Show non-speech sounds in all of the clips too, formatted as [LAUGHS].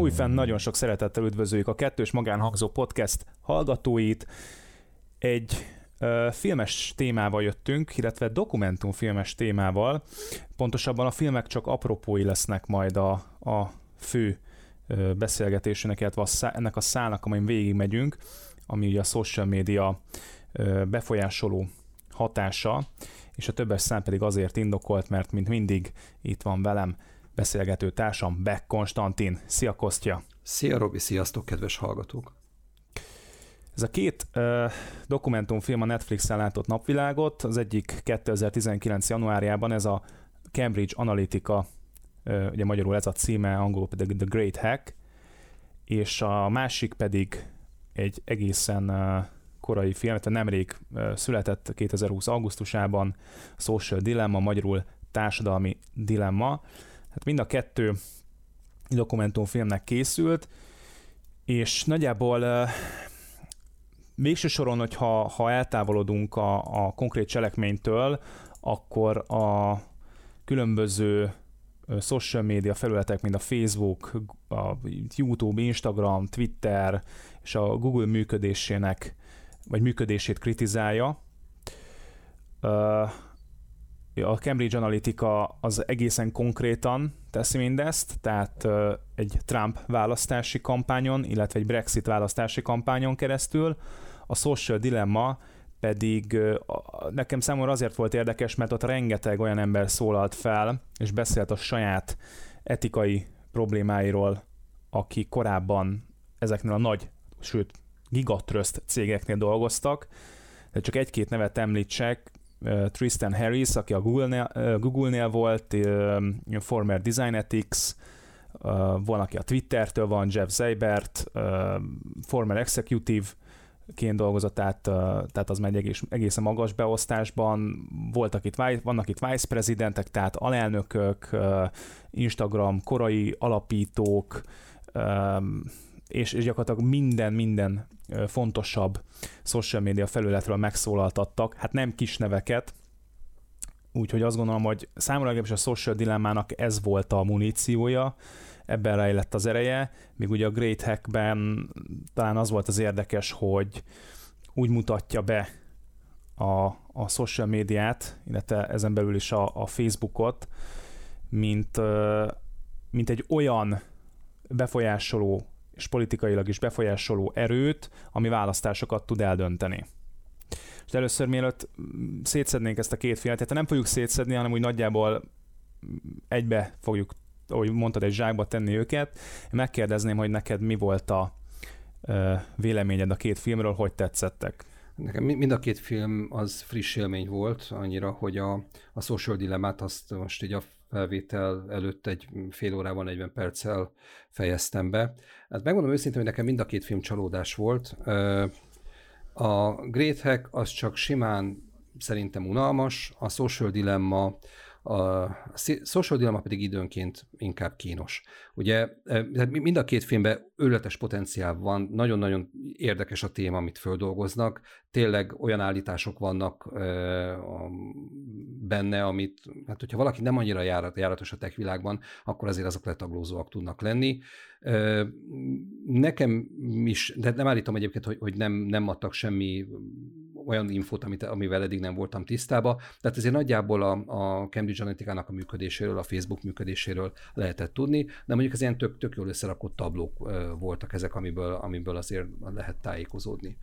Nos, újfenn nagyon sok szeretettel üdvözöljük a kettős magánhangzó podcast hallgatóit. Egy ö, filmes témával jöttünk, illetve dokumentumfilmes témával. Pontosabban a filmek csak apropói lesznek majd a, a fő ö, beszélgetésünknek, illetve a szá, ennek a szálnak, amin végigmegyünk, ami ugye a social media ö, befolyásoló hatása, és a többes szám pedig azért indokolt, mert mint mindig itt van velem beszélgető társam Beck Konstantin. Szia Kostya! Szia Robi, sziasztok kedves hallgatók! Ez a két uh, dokumentumfilm a Netflixen látott napvilágot, az egyik 2019. januárjában, ez a Cambridge Analytica, uh, ugye magyarul ez a címe, angolul pedig The Great Hack, és a másik pedig egy egészen uh, korai film, tehát nemrég született 2020. augusztusában, Social Dilemma, magyarul társadalmi dilemma. Hát mind a kettő dokumentumfilmnek készült, és nagyjából végső soron, hogyha ha eltávolodunk a, a konkrét cselekménytől, akkor a különböző social media felületek, mint a Facebook, a YouTube, Instagram, Twitter és a Google működésének, vagy működését kritizálja a Cambridge Analytica az egészen konkrétan teszi mindezt, tehát egy Trump választási kampányon, illetve egy Brexit választási kampányon keresztül. A Social Dilemma pedig nekem számomra azért volt érdekes, mert ott rengeteg olyan ember szólalt fel, és beszélt a saját etikai problémáiról, aki korábban ezeknél a nagy, sőt gigatröszt cégeknél dolgoztak. De csak egy-két nevet említsek, Tristan Harris, aki a Google-nél, Google-nél volt, former Design Ethics, van, aki a Twitter-től van, Jeff Zeibert, former executive, ként dolgozott, tehát, tehát az megy egész, egészen magas beosztásban. Voltak itt, vannak itt vice presidentek, tehát alelnökök, Instagram korai alapítók, és, és gyakorlatilag minden, minden fontosabb social media felületről megszólaltattak, hát nem kis neveket, úgyhogy azt gondolom, hogy számomra legalábbis a social dilemmának ez volt a muníciója, ebben rejlett az ereje, míg ugye a Great Hackben talán az volt az érdekes, hogy úgy mutatja be a, a social médiát, illetve ezen belül is a, a Facebookot, mint, mint egy olyan befolyásoló és politikailag is befolyásoló erőt, ami választásokat tud eldönteni. És először mielőtt szétszednénk ezt a két tehát nem fogjuk szétszedni, hanem úgy nagyjából egybe fogjuk, ahogy mondtad, egy zsákba tenni őket. Én megkérdezném, hogy neked mi volt a véleményed a két filmről, hogy tetszettek? Nekem mind a két film az friss élmény volt, annyira, hogy a, a Social Dilemmát azt most így a felvétel előtt egy fél órával, 40 perccel fejeztem be. Hát megmondom őszintén, hogy nekem mind a két film csalódás volt. A Great Hack az csak simán szerintem unalmas, a Social Dilemma a Social Dilemma pedig időnként inkább kínos. Ugye e, mind a két filmben őrületes potenciál van, nagyon-nagyon érdekes a téma, amit földolgoznak, tényleg olyan állítások vannak e, benne, amit, hát hogyha valaki nem annyira járat, járatos a tech világban, akkor azért azok letaglózóak tudnak lenni. E, nekem is, de nem állítom egyébként, hogy, hogy nem, nem adtak semmi olyan infót, amit, amivel eddig nem voltam tisztában. Tehát ezért nagyjából a, a Cambridge Analytica-nak a működéséről, a Facebook működéséről lehetett tudni, de mondjuk az ilyen tök, tök jól összerakott tablók voltak ezek, amiből, amiből azért lehet tájékozódni.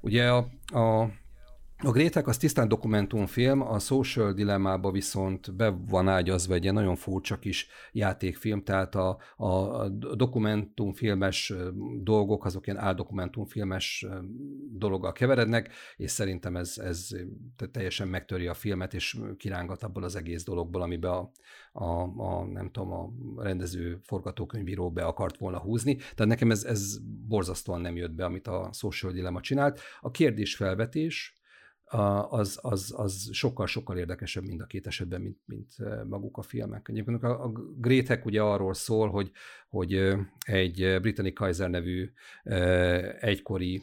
Ugye a, a a Grétek az tisztán dokumentumfilm, a Social Dilemmába viszont be van ágyazva egy ilyen nagyon furcsa kis játékfilm, tehát a, a dokumentumfilmes dolgok, azok ilyen áldokumentumfilmes dologgal keverednek, és szerintem ez, ez teljesen megtöri a filmet, és kirángat abból az egész dologból, amiben a, a, a nem tudom, a rendező forgatókönyvíró be akart volna húzni. Tehát nekem ez, ez borzasztóan nem jött be, amit a Social Dilemma csinált. A kérdésfelvetés, az, az, az sokkal, sokkal érdekesebb mind a két esetben, mint, mint maguk a filmek. Egyébként a, a Great Hack ugye arról szól, hogy, hogy egy Brittany Kaiser nevű egykori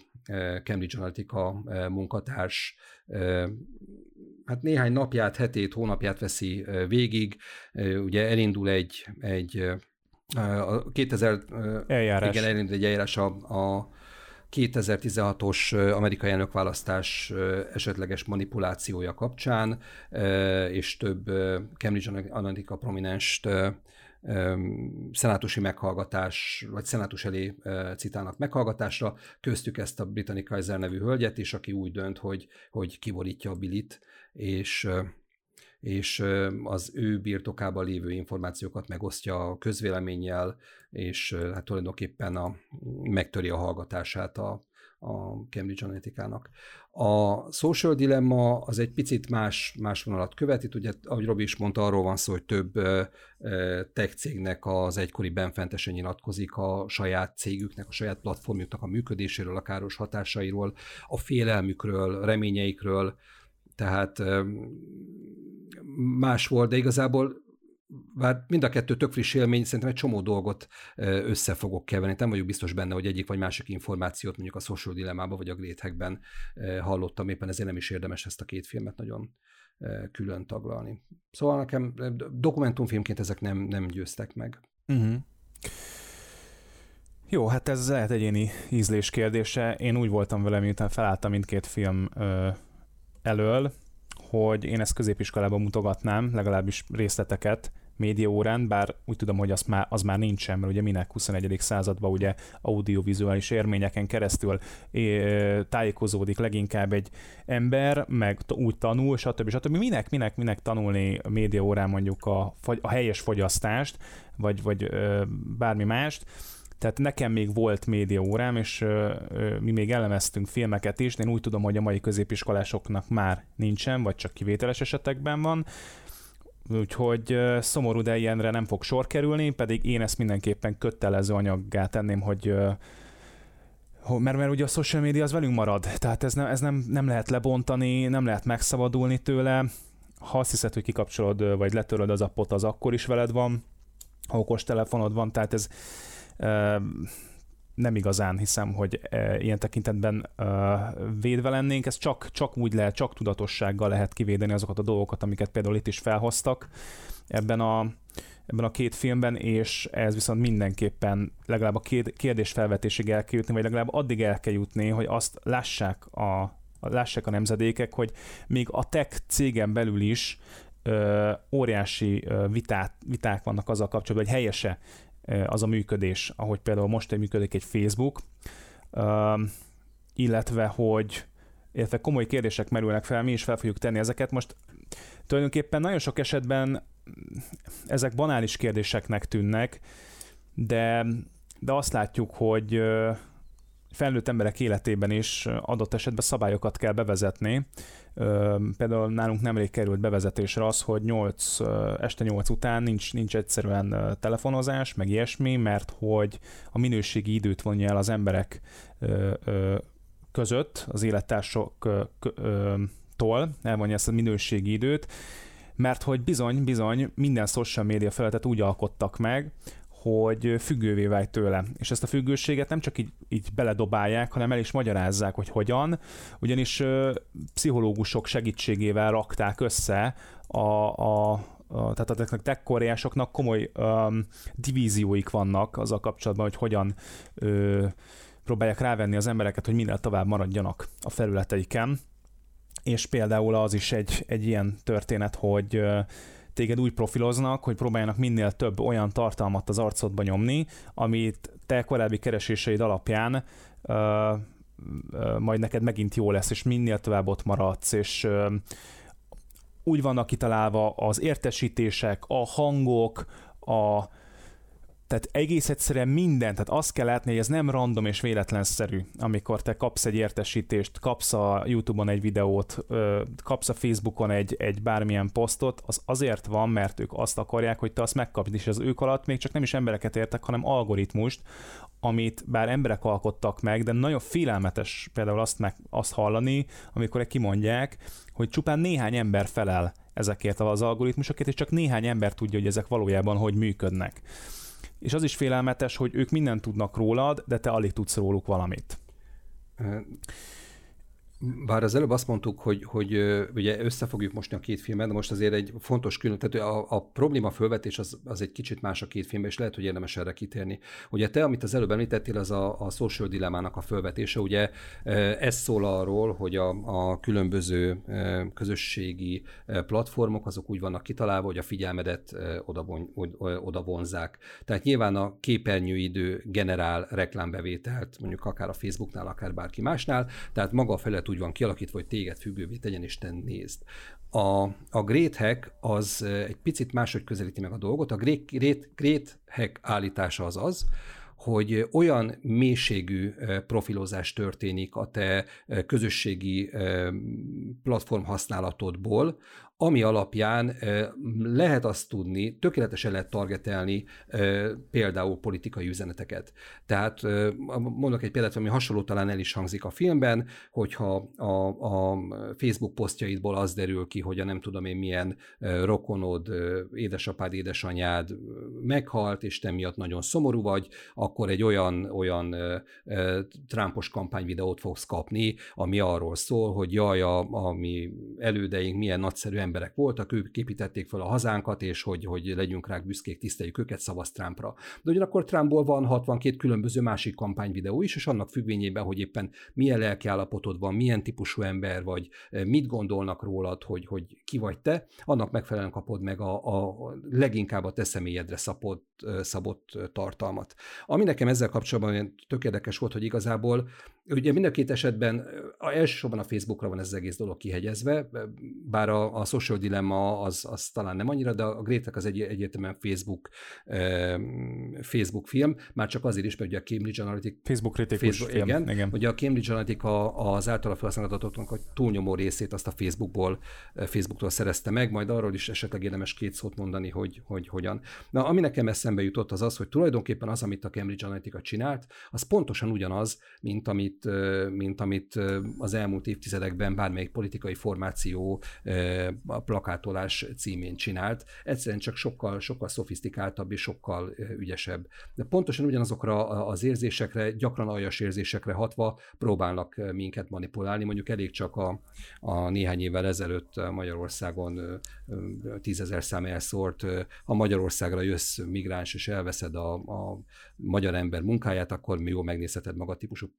Cambridge Analytica munkatárs hát néhány napját, hetét, hónapját veszi végig. Ugye elindul egy, egy A 2000, eljárás. Igen, elindult egy eljárás a, a 2016-os amerikai elnökválasztás esetleges manipulációja kapcsán, és több Cambridge Analytica prominenst szenátusi meghallgatás, vagy szenátus elé citálnak meghallgatásra, köztük ezt a Brittany Kaiser nevű hölgyet is, aki úgy dönt, hogy, hogy kiborítja a bilit, és és az ő birtokában lévő információkat megosztja a közvéleménnyel, és hát tulajdonképpen a, megtöri a hallgatását a, a Cambridge Analytica-nak. A social dilemma az egy picit más, más vonalat követ. Itt ugye, ahogy Robi is mondta, arról van szó, hogy több tech cégnek az egykori benfentesen nyilatkozik a saját cégüknek, a saját platformjuknak a működéséről, a káros hatásairól, a félelmükről, reményeikről, tehát más volt, de igazából bár mind a kettő tök friss élmény, szerintem egy csomó dolgot össze fogok keverni. Nem vagyok biztos benne, hogy egyik vagy másik információt mondjuk a social dilemmába vagy a gréthekben hallottam, éppen ezért nem is érdemes ezt a két filmet nagyon külön taglalni. Szóval nekem dokumentumfilmként ezek nem, nem győztek meg. Uh-huh. Jó, hát ez lehet egyéni ízlés kérdése. Én úgy voltam vele, miután felálltam mindkét film ö, elől, hogy én ezt középiskolában mutogatnám, legalábbis részleteket média órán, bár úgy tudom, hogy az már, az már nincsen, mert ugye minek 21. században ugye audiovizuális érményeken keresztül tájékozódik leginkább egy ember, meg úgy tanul, stb. stb. Minek, minek, minek tanulni média órán mondjuk a, a helyes fogyasztást, vagy, vagy bármi mást, tehát nekem még volt média órám, és ö, ö, mi még elemeztünk filmeket is, de én úgy tudom, hogy a mai középiskolásoknak már nincsen, vagy csak kivételes esetekben van. Úgyhogy ö, szomorú, de ilyenre nem fog sor kerülni, pedig én ezt mindenképpen kötelező anyaggá tenném, hogy ö, mert, mert ugye a social media az velünk marad, tehát ez, nem, ez nem, nem lehet lebontani, nem lehet megszabadulni tőle. Ha azt hiszed, hogy kikapcsolod, vagy letöröd az appot, az akkor is veled van, ha okos telefonod van, tehát ez, nem igazán hiszem, hogy ilyen tekintetben védve lennénk. Ez csak, csak úgy lehet, csak tudatossággal lehet kivédeni azokat a dolgokat, amiket például itt is felhoztak ebben a, ebben a két filmben, és ez viszont mindenképpen legalább a kérdés felvetésig el kell jutni, vagy legalább addig el kell jutni, hogy azt lássák a, lássák a nemzedékek, hogy még a tech cégen belül is óriási vitát, viták vannak azzal kapcsolatban, hogy helyese az a működés, ahogy például most működik egy Facebook, illetve hogy illetve komoly kérdések merülnek fel, mi is fel fogjuk tenni ezeket. Most tulajdonképpen nagyon sok esetben ezek banális kérdéseknek tűnnek, de, de azt látjuk, hogy felnőtt emberek életében is adott esetben szabályokat kell bevezetni. Például nálunk nemrég került bevezetésre az, hogy 8, este 8 után nincs, nincs egyszerűen telefonozás, meg ilyesmi, mert hogy a minőségi időt vonja el az emberek között, az élettársoktól, elvonja ezt a minőségi időt, mert hogy bizony, bizony minden social media felületet úgy alkottak meg, hogy függővé vált tőle. És ezt a függőséget nem csak így, így beledobálják, hanem el is magyarázzák, hogy hogyan, ugyanis ö, pszichológusok segítségével rakták össze a, a, tehát a tech komoly um, divízióik vannak azzal kapcsolatban, hogy hogyan ö, próbálják rávenni az embereket, hogy minél tovább maradjanak a felületeiken. És például az is egy, egy ilyen történet, hogy téged úgy profiloznak, hogy próbáljanak minél több olyan tartalmat az arcodba nyomni, amit te korábbi kereséseid alapján uh, uh, majd neked megint jó lesz, és minél tovább ott maradsz, és uh, úgy vannak kitalálva az értesítések, a hangok, a, tehát egész egyszerűen minden, tehát azt kell látni, hogy ez nem random és véletlenszerű, amikor te kapsz egy értesítést, kapsz a YouTube-on egy videót, kapsz a Facebookon egy, egy bármilyen posztot, az azért van, mert ők azt akarják, hogy te azt megkapd, és az ők alatt még csak nem is embereket értek, hanem algoritmust, amit bár emberek alkottak meg, de nagyon félelmetes például azt, meg, azt hallani, amikor kimondják, hogy csupán néhány ember felel ezekért az algoritmusokért, és csak néhány ember tudja, hogy ezek valójában hogy működnek és az is félelmetes, hogy ők mindent tudnak rólad, de te alig tudsz róluk valamit. Bár az előbb azt mondtuk, hogy, hogy ugye összefogjuk most a két filmet, de most azért egy fontos külön, tehát a, a probléma fölvetés az, az egy kicsit más a két filmben, és lehet, hogy érdemes erre kitérni. Ugye te, amit az előbb említettél, az a, a social dilemmának a fölvetése, ugye ez szól arról, hogy a, a különböző közösségi platformok azok úgy vannak kitalálva, hogy a figyelmedet odavon, oda vonzák. Tehát nyilván a képernyőidő generál reklámbevételt, mondjuk akár a Facebooknál, akár bárki másnál, tehát maga a felület úgy van kialakítva, hogy téged függővé tegyen, és te nézd. A, a Great Hack az egy picit máshogy közelíti meg a dolgot. A Great, Great, Great Hack állítása az az, hogy olyan mélységű profilozás történik a te közösségi platform használatodból, ami alapján lehet azt tudni, tökéletesen lehet targetelni például politikai üzeneteket. Tehát mondok egy példát, ami hasonló talán el is hangzik a filmben, hogyha a, a Facebook posztjaidból az derül ki, hogy a nem tudom én milyen rokonod, édesapád, édesanyád meghalt, és te miatt nagyon szomorú vagy, akkor egy olyan, olyan Trumpos kampányvideót fogsz kapni, ami arról szól, hogy jaj, a, a mi elődeink milyen nagyszerűen emberek voltak, ők építették fel a hazánkat, és hogy, hogy legyünk rá büszkék, tiszteljük őket, szavaz Trumpra. De ugyanakkor Trumpból van 62 különböző másik kampányvideó is, és annak függvényében, hogy éppen milyen lelkiállapotod van, milyen típusú ember vagy, eh, mit gondolnak rólad, hogy, hogy ki vagy te, annak megfelelően kapod meg a, a leginkább a te személyedre szabott, eh, szabott eh, tartalmat. Ami nekem ezzel kapcsolatban tök érdekes volt, hogy igazából Ugye mind a két esetben a, elsősorban a Facebookra van ez az egész dolog kihegyezve, bár a, a social dilemma az, az talán nem annyira, de a Grétek az egy, egyértelműen Facebook, eh, Facebook film, már csak azért is, mert ugye a Cambridge Analytica... Facebook kritikus Facebook, film, igen, igen. Ugye a Cambridge Analytica az általa felhasznált adatoknak a túlnyomó részét azt a Facebookból, Facebooktól szerezte meg, majd arról is esetleg érdemes két szót mondani, hogy, hogy hogyan. Na, ami nekem eszembe jutott az az, hogy tulajdonképpen az, amit a Cambridge Analytica csinált, az pontosan ugyanaz, mint amit amit, mint amit az elmúlt évtizedekben bármelyik politikai formáció a plakátolás címén csinált. Egyszerűen csak sokkal, sokkal szofisztikáltabb és sokkal ügyesebb. De pontosan ugyanazokra az érzésekre, gyakran aljas érzésekre hatva próbálnak minket manipulálni. Mondjuk elég csak a, a néhány évvel ezelőtt Magyarországon tízezer szám elszórt, ha Magyarországra jössz migráns és elveszed a, a magyar ember munkáját, akkor mi jól megnézheted maga típusú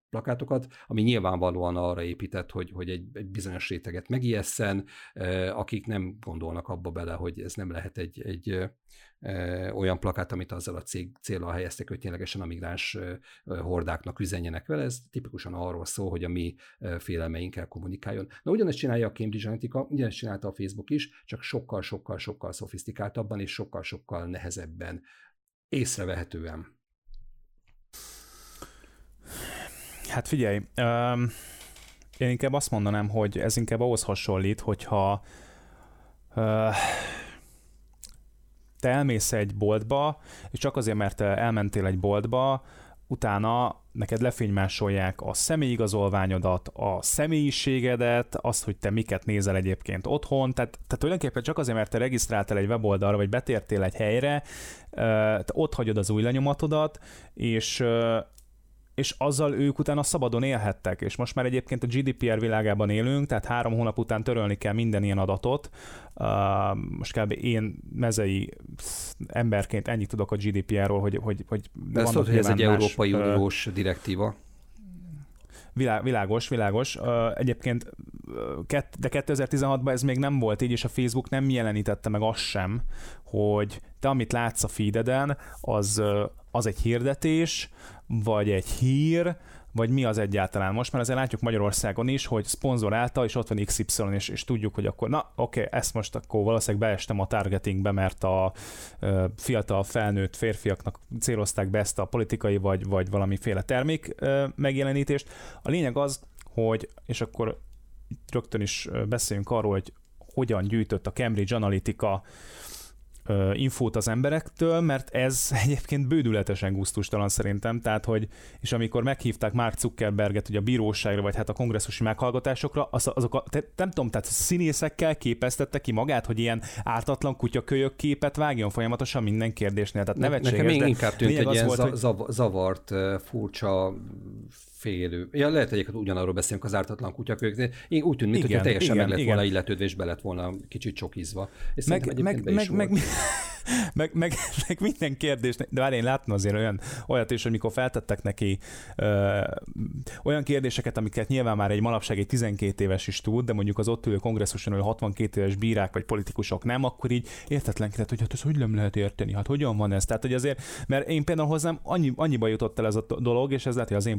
plakátokat, ami nyilvánvalóan arra épített, hogy, hogy egy, egy bizonyos réteget megijesszen, akik nem gondolnak abba bele, hogy ez nem lehet egy, egy olyan plakát, amit azzal a cég célra helyeztek, hogy ténylegesen a migráns hordáknak üzenjenek vele. Ez tipikusan arról szól, hogy a mi félelmeinkkel kommunikáljon. Na ugyanezt csinálja a Cambridge Analytica, ugyanezt csinálta a Facebook is, csak sokkal-sokkal-sokkal szofisztikáltabban és sokkal-sokkal nehezebben észrevehetően. Hát figyelj, um, én inkább azt mondanám, hogy ez inkább ahhoz hasonlít, hogyha uh, te elmész egy boltba, és csak azért, mert elmentél egy boltba, utána neked lefénymásolják a személyigazolványodat, a személyiségedet, azt, hogy te miket nézel egyébként otthon, tehát, tehát tulajdonképpen csak azért, mert te regisztráltál egy weboldalra, vagy betértél egy helyre, te ott hagyod az új lenyomatodat, és és azzal ők utána szabadon élhettek, és most már egyébként a GDPR világában élünk, tehát három hónap után törölni kell minden ilyen adatot. Uh, most kb. én mezei emberként ennyit tudok a GDPR-ról, hogy, hogy, hogy De ezt hogy ez egy más, Európai Uniós direktíva. Vilá, világos, világos. Uh, egyébként de 2016-ban ez még nem volt így, és a Facebook nem jelenítette meg azt sem, hogy te amit látsz a feededen, az, az egy hirdetés, vagy egy hír, vagy mi az egyáltalán. Most már azért látjuk Magyarországon is, hogy szponzorálta, és ott van XY, és, és tudjuk, hogy akkor na, oké, okay, ezt most akkor valószínűleg beestem a targetingbe, mert a ö, fiatal felnőtt férfiaknak célozták be ezt a politikai vagy, vagy valamiféle termék ö, megjelenítést. A lényeg az, hogy, és akkor rögtön is beszéljünk arról, hogy hogyan gyűjtött a Cambridge Analytica infót az emberektől, mert ez [LAUGHS] egyébként bődületesen gusztustalan szerintem, tehát hogy, és amikor meghívták Mark Zuckerberget ugye a bíróságra, vagy hát a kongresszusi meghallgatásokra, az, azok a, te, nem tudom, tehát színészekkel képeztette ki magát, hogy ilyen ártatlan kutyakölyök képet vágjon folyamatosan minden kérdésnél, tehát nevetséges. Nekem még inkább tűnt egy ilyen volt, hogy... zavart, furcsa félő. Ja, lehet egyébként ugyanarról beszélünk az ártatlan kutyakölyöknél. Én úgy tűnt, mintha teljesen igen, meg lett igen. volna illetődve, és be lett volna kicsit csokizva. És meg, meg, meg, meg, [LAUGHS] meg, meg, meg, minden kérdés, de már én láttam azért olyan, olyat is, hogy mikor feltettek neki ö, olyan kérdéseket, amiket nyilván már egy manapság egy 12 éves is tud, de mondjuk az ott ülő kongresszuson ülő 62 éves bírák vagy politikusok nem, akkor így értetlenkedett, hogy hát ez hogy nem lehet érteni, hát hogyan van ez? Tehát, hogy azért, mert én például hozzám annyi, annyiba jutott el ez a dolog, és ez lehet, hogy az én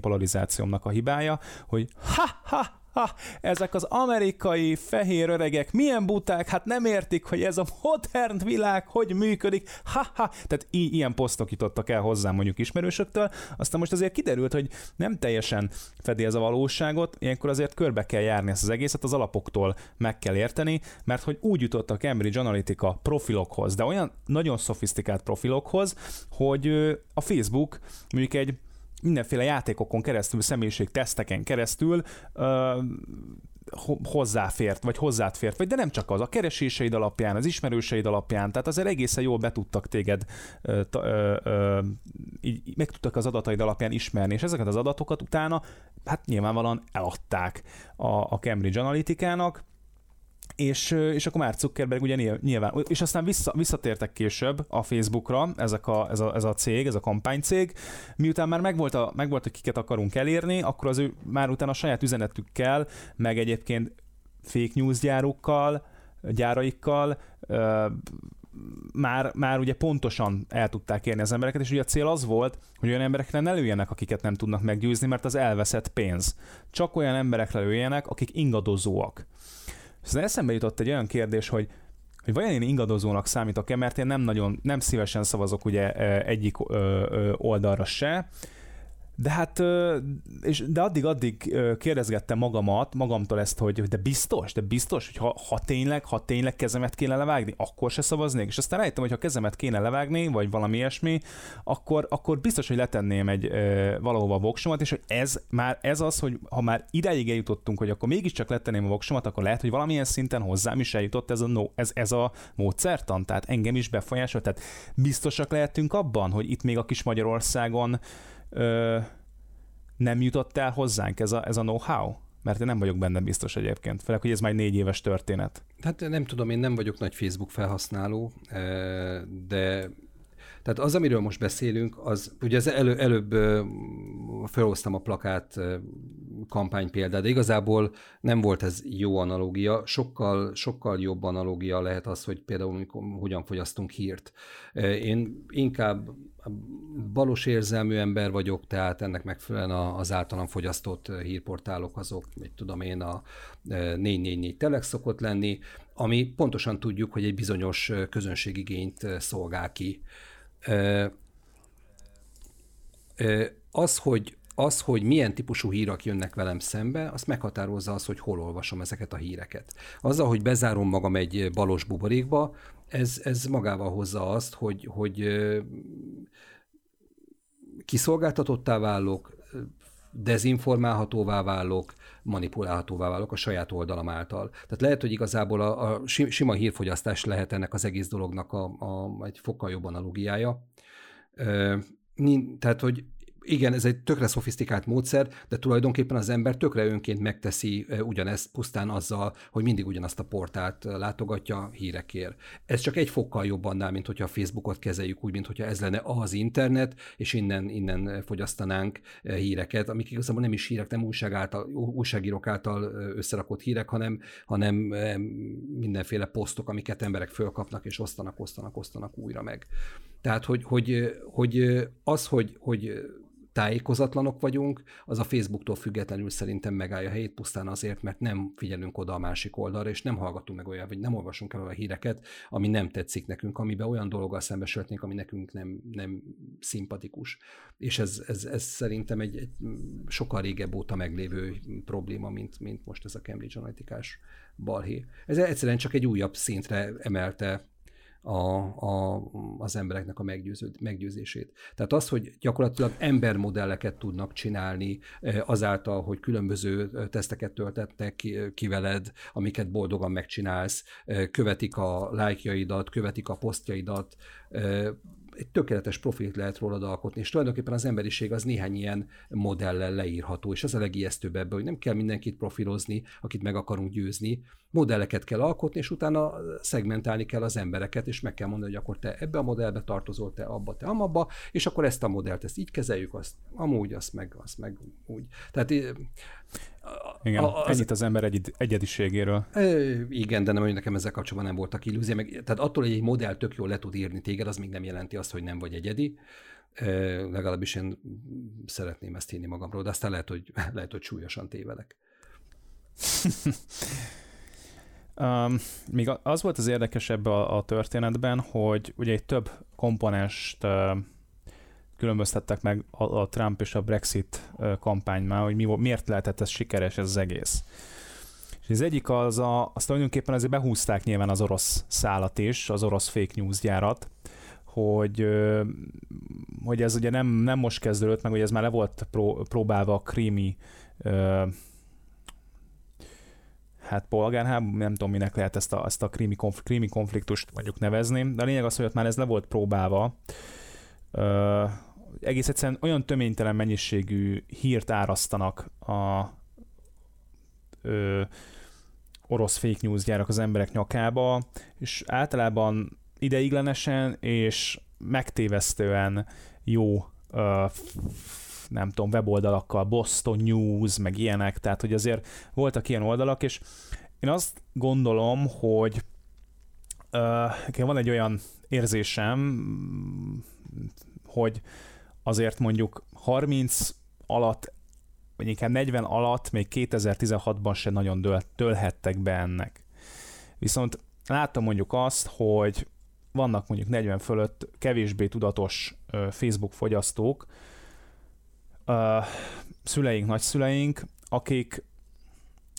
polarizációmnak a hibája, hogy ha, ha, ha, ezek az amerikai fehér öregek milyen buták, hát nem értik, hogy ez a modern világ hogy működik, ha, ha. Tehát i- ilyen posztok jutottak el hozzám mondjuk ismerősöktől, aztán most azért kiderült, hogy nem teljesen fedi ez a valóságot, ilyenkor azért körbe kell járni ezt az egészet, az alapoktól meg kell érteni, mert hogy úgy jutott a Cambridge Analytica profilokhoz, de olyan nagyon szofisztikált profilokhoz, hogy a Facebook mondjuk egy mindenféle játékokon keresztül, teszteken keresztül hozzáfért, vagy hozzáfért, vagy de nem csak az, a kereséseid alapján, az ismerőseid alapján, tehát azért egészen jól be tudtak téged, ö, ö, ö, így meg tudtak az adataid alapján ismerni, és ezeket az adatokat utána hát nyilvánvalóan eladták a, a Cambridge Analytica-nak, és, és akkor már Zuckerberg ugye nyilván, és aztán vissza, visszatértek később a Facebookra ezek a, ez, a, ez a cég, ez a kampánycég, miután már megvolt, a, megvolt, hogy kiket akarunk elérni, akkor az ő már utána a saját üzenetükkel, meg egyébként fake news gyárukkal, gyáraikkal, már, már ugye pontosan el tudták érni az embereket, és ugye a cél az volt, hogy olyan emberekre ne lőjenek, akiket nem tudnak meggyőzni, mert az elveszett pénz. Csak olyan emberekre lőjenek, akik ingadozóak. Aztán eszembe jutott egy olyan kérdés, hogy hogy vajon én ingadozónak számítok-e, mert én nem nagyon, nem szívesen szavazok ugye egyik oldalra se, de hát, és, de addig-addig kérdezgettem magamat, magamtól ezt, hogy de biztos, de biztos, hogy ha, ha tényleg, ha tényleg kezemet kéne levágni, akkor se szavaznék. És aztán rájöttem, hogy ha kezemet kéne levágni, vagy valami ilyesmi, akkor, akkor biztos, hogy letenném egy valahova a voksomat, és hogy ez már ez az, hogy ha már ideig eljutottunk, hogy akkor mégiscsak letenném a voksomat, akkor lehet, hogy valamilyen szinten hozzám is eljutott ez a, no, ez, ez a módszertan, tehát engem is befolyásol. Tehát biztosak lehetünk abban, hogy itt még a kis Magyarországon ö, nem jutott el hozzánk ez a, ez a know-how? Mert én nem vagyok benne biztos egyébként, főleg, hogy ez már négy éves történet. Hát nem tudom, én nem vagyok nagy Facebook felhasználó, de tehát az, amiről most beszélünk, az ugye az elő, előbb felhoztam a plakát kampány példát, de igazából nem volt ez jó analógia, sokkal, sokkal jobb analógia lehet az, hogy például mikor, hogyan fogyasztunk hírt. Én inkább balos érzelmű ember vagyok, tehát ennek megfelelően az általam fogyasztott hírportálok azok, mit tudom én, a 444 Telex szokott lenni, ami pontosan tudjuk, hogy egy bizonyos közönségigényt szolgál ki. Az, hogy az, hogy milyen típusú hírek jönnek velem szembe, azt meghatározza az, hogy hol olvasom ezeket a híreket. Azzal, hogy bezárom magam egy balos buborékba, ez, ez magával hozza azt, hogy, hogy kiszolgáltatottá válok, dezinformálhatóvá válok, manipulálhatóvá válok a saját oldalam által. Tehát lehet, hogy igazából a, a sima hírfogyasztás lehet ennek az egész dolognak a, a, egy fokkal jobb analogiája. Tehát, hogy igen, ez egy tökre szofisztikált módszer, de tulajdonképpen az ember tökre önként megteszi ugyanezt pusztán azzal, hogy mindig ugyanazt a portált látogatja hírekért. Ez csak egy fokkal jobb annál, mint hogyha a Facebookot kezeljük úgy, mint hogyha ez lenne az internet, és innen, innen fogyasztanánk híreket, amik igazából nem is hírek, nem újság által, újságírók által összerakott hírek, hanem, hanem mindenféle posztok, amiket emberek fölkapnak, és osztanak, osztanak, osztanak újra meg. Tehát, hogy, hogy, hogy az, hogy, hogy tájékozatlanok vagyunk, az a Facebooktól függetlenül szerintem megállja helyét pusztán azért, mert nem figyelünk oda a másik oldalra, és nem hallgatunk meg olyan, vagy nem olvasunk el olyan híreket, ami nem tetszik nekünk, amiben olyan dologgal szembesülhetnénk, ami nekünk nem, nem szimpatikus. És ez, ez, ez szerintem egy, egy sokkal régebb óta meglévő probléma, mint, mint most ez a Cambridge Analytica-s balhé. Ez egyszerűen csak egy újabb szintre emelte a, a, az embereknek a meggyőző, meggyőzését. Tehát az, hogy gyakorlatilag embermodelleket tudnak csinálni eh, azáltal, hogy különböző eh, teszteket töltetnek ki, eh, ki veled, amiket boldogan megcsinálsz, követik a lájkjaidat, követik a posztjaidat, egy tökéletes profilt lehet rólad alkotni, és tulajdonképpen az emberiség az néhány ilyen modellel leírható, és ez a legijesztőbb ebben, hogy nem kell mindenkit profilozni, akit meg akarunk győzni, modelleket kell alkotni, és utána szegmentálni kell az embereket, és meg kell mondani, hogy akkor te ebbe a modellbe tartozol, te abba, te amabba, és akkor ezt a modellt, ezt így kezeljük, azt amúgy, azt meg, azt meg úgy. Tehát igen, a, az, ennyit az ember egy, egyediségéről. Igen, de nem, hogy nekem ezzel kapcsolatban nem voltak illúzió. Meg, tehát attól, hogy egy modell tök jól le tud írni téged, az még nem jelenti azt, hogy nem vagy egyedi. Legalábbis én szeretném ezt hinni magamról, de aztán lehet, hogy, [LAUGHS] lehet, hogy súlyosan tévedek. [LAUGHS] um, még az volt az érdekesebb a, a történetben, hogy ugye egy több komponest uh, különböztettek meg a, a Trump és a Brexit kampánynál, hogy mi, miért lehetett ez sikeres ez az egész. És az egyik az, a, azt tulajdonképpen azért behúzták nyilván az orosz szállat is, az orosz fake news gyárat, hogy, hogy ez ugye nem, nem most kezdődött, meg hogy ez már le volt pró, próbálva a krími hát polgárháború, nem tudom minek lehet ezt a, ezt a krími, konfl- krími konfliktust mondjuk nevezni, de a lényeg az, hogy ott már ez le volt próbálva, egész egyszerűen olyan töménytelen mennyiségű hírt árasztanak a ö, orosz fake news gyárak az emberek nyakába, és általában ideiglenesen és megtévesztően jó ö, nem tudom, weboldalakkal, Boston News, meg ilyenek, tehát hogy azért voltak ilyen oldalak, és én azt gondolom, hogy uh, van egy olyan érzésem, hogy azért mondjuk 30 alatt, vagy inkább 40 alatt, még 2016-ban se nagyon dől, dőlhettek be ennek. Viszont látom mondjuk azt, hogy vannak mondjuk 40 fölött kevésbé tudatos Facebook fogyasztók, szüleink, nagyszüleink, akik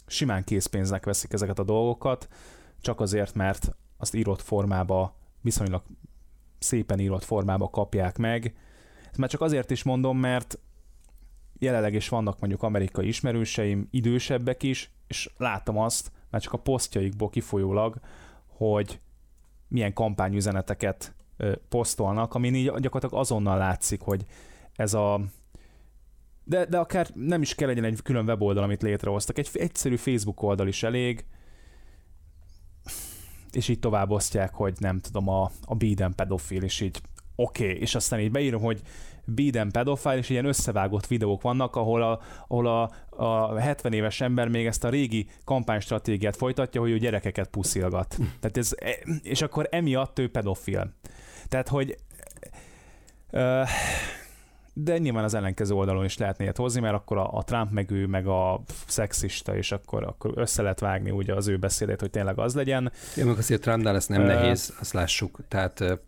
simán készpénznek veszik ezeket a dolgokat, csak azért, mert azt írott formába, viszonylag szépen írott formába kapják meg, ezt már csak azért is mondom, mert jelenleg is vannak mondjuk amerikai ismerőseim, idősebbek is, és látom azt, már csak a posztjaikból kifolyólag, hogy milyen kampányüzeneteket posztolnak, amin így gyakorlatilag azonnal látszik, hogy ez a de, de akár nem is kell legyen egy külön weboldal, amit létrehoztak. Egy egyszerű Facebook oldal is elég, és így tovább osztják, hogy nem tudom, a, a Biden pedofil, és így oké, okay. és aztán így beírom, hogy Biden pedofil, és ilyen összevágott videók vannak, ahol a, ahol a, a 70 éves ember még ezt a régi kampánystratégiát folytatja, hogy ő gyerekeket puszilgat. Tehát ez, e, és akkor emiatt ő pedofil. Tehát, hogy uh, de nyilván az ellenkező oldalon is lehetne ilyet hozni, mert akkor a, a Trump meg ő, meg a szexista, és akkor, akkor össze lehet vágni ugye az ő beszédét, hogy tényleg az legyen. Ja, meg azért Trumpnál ez nem uh, nehéz, azt lássuk. Tehát, uh,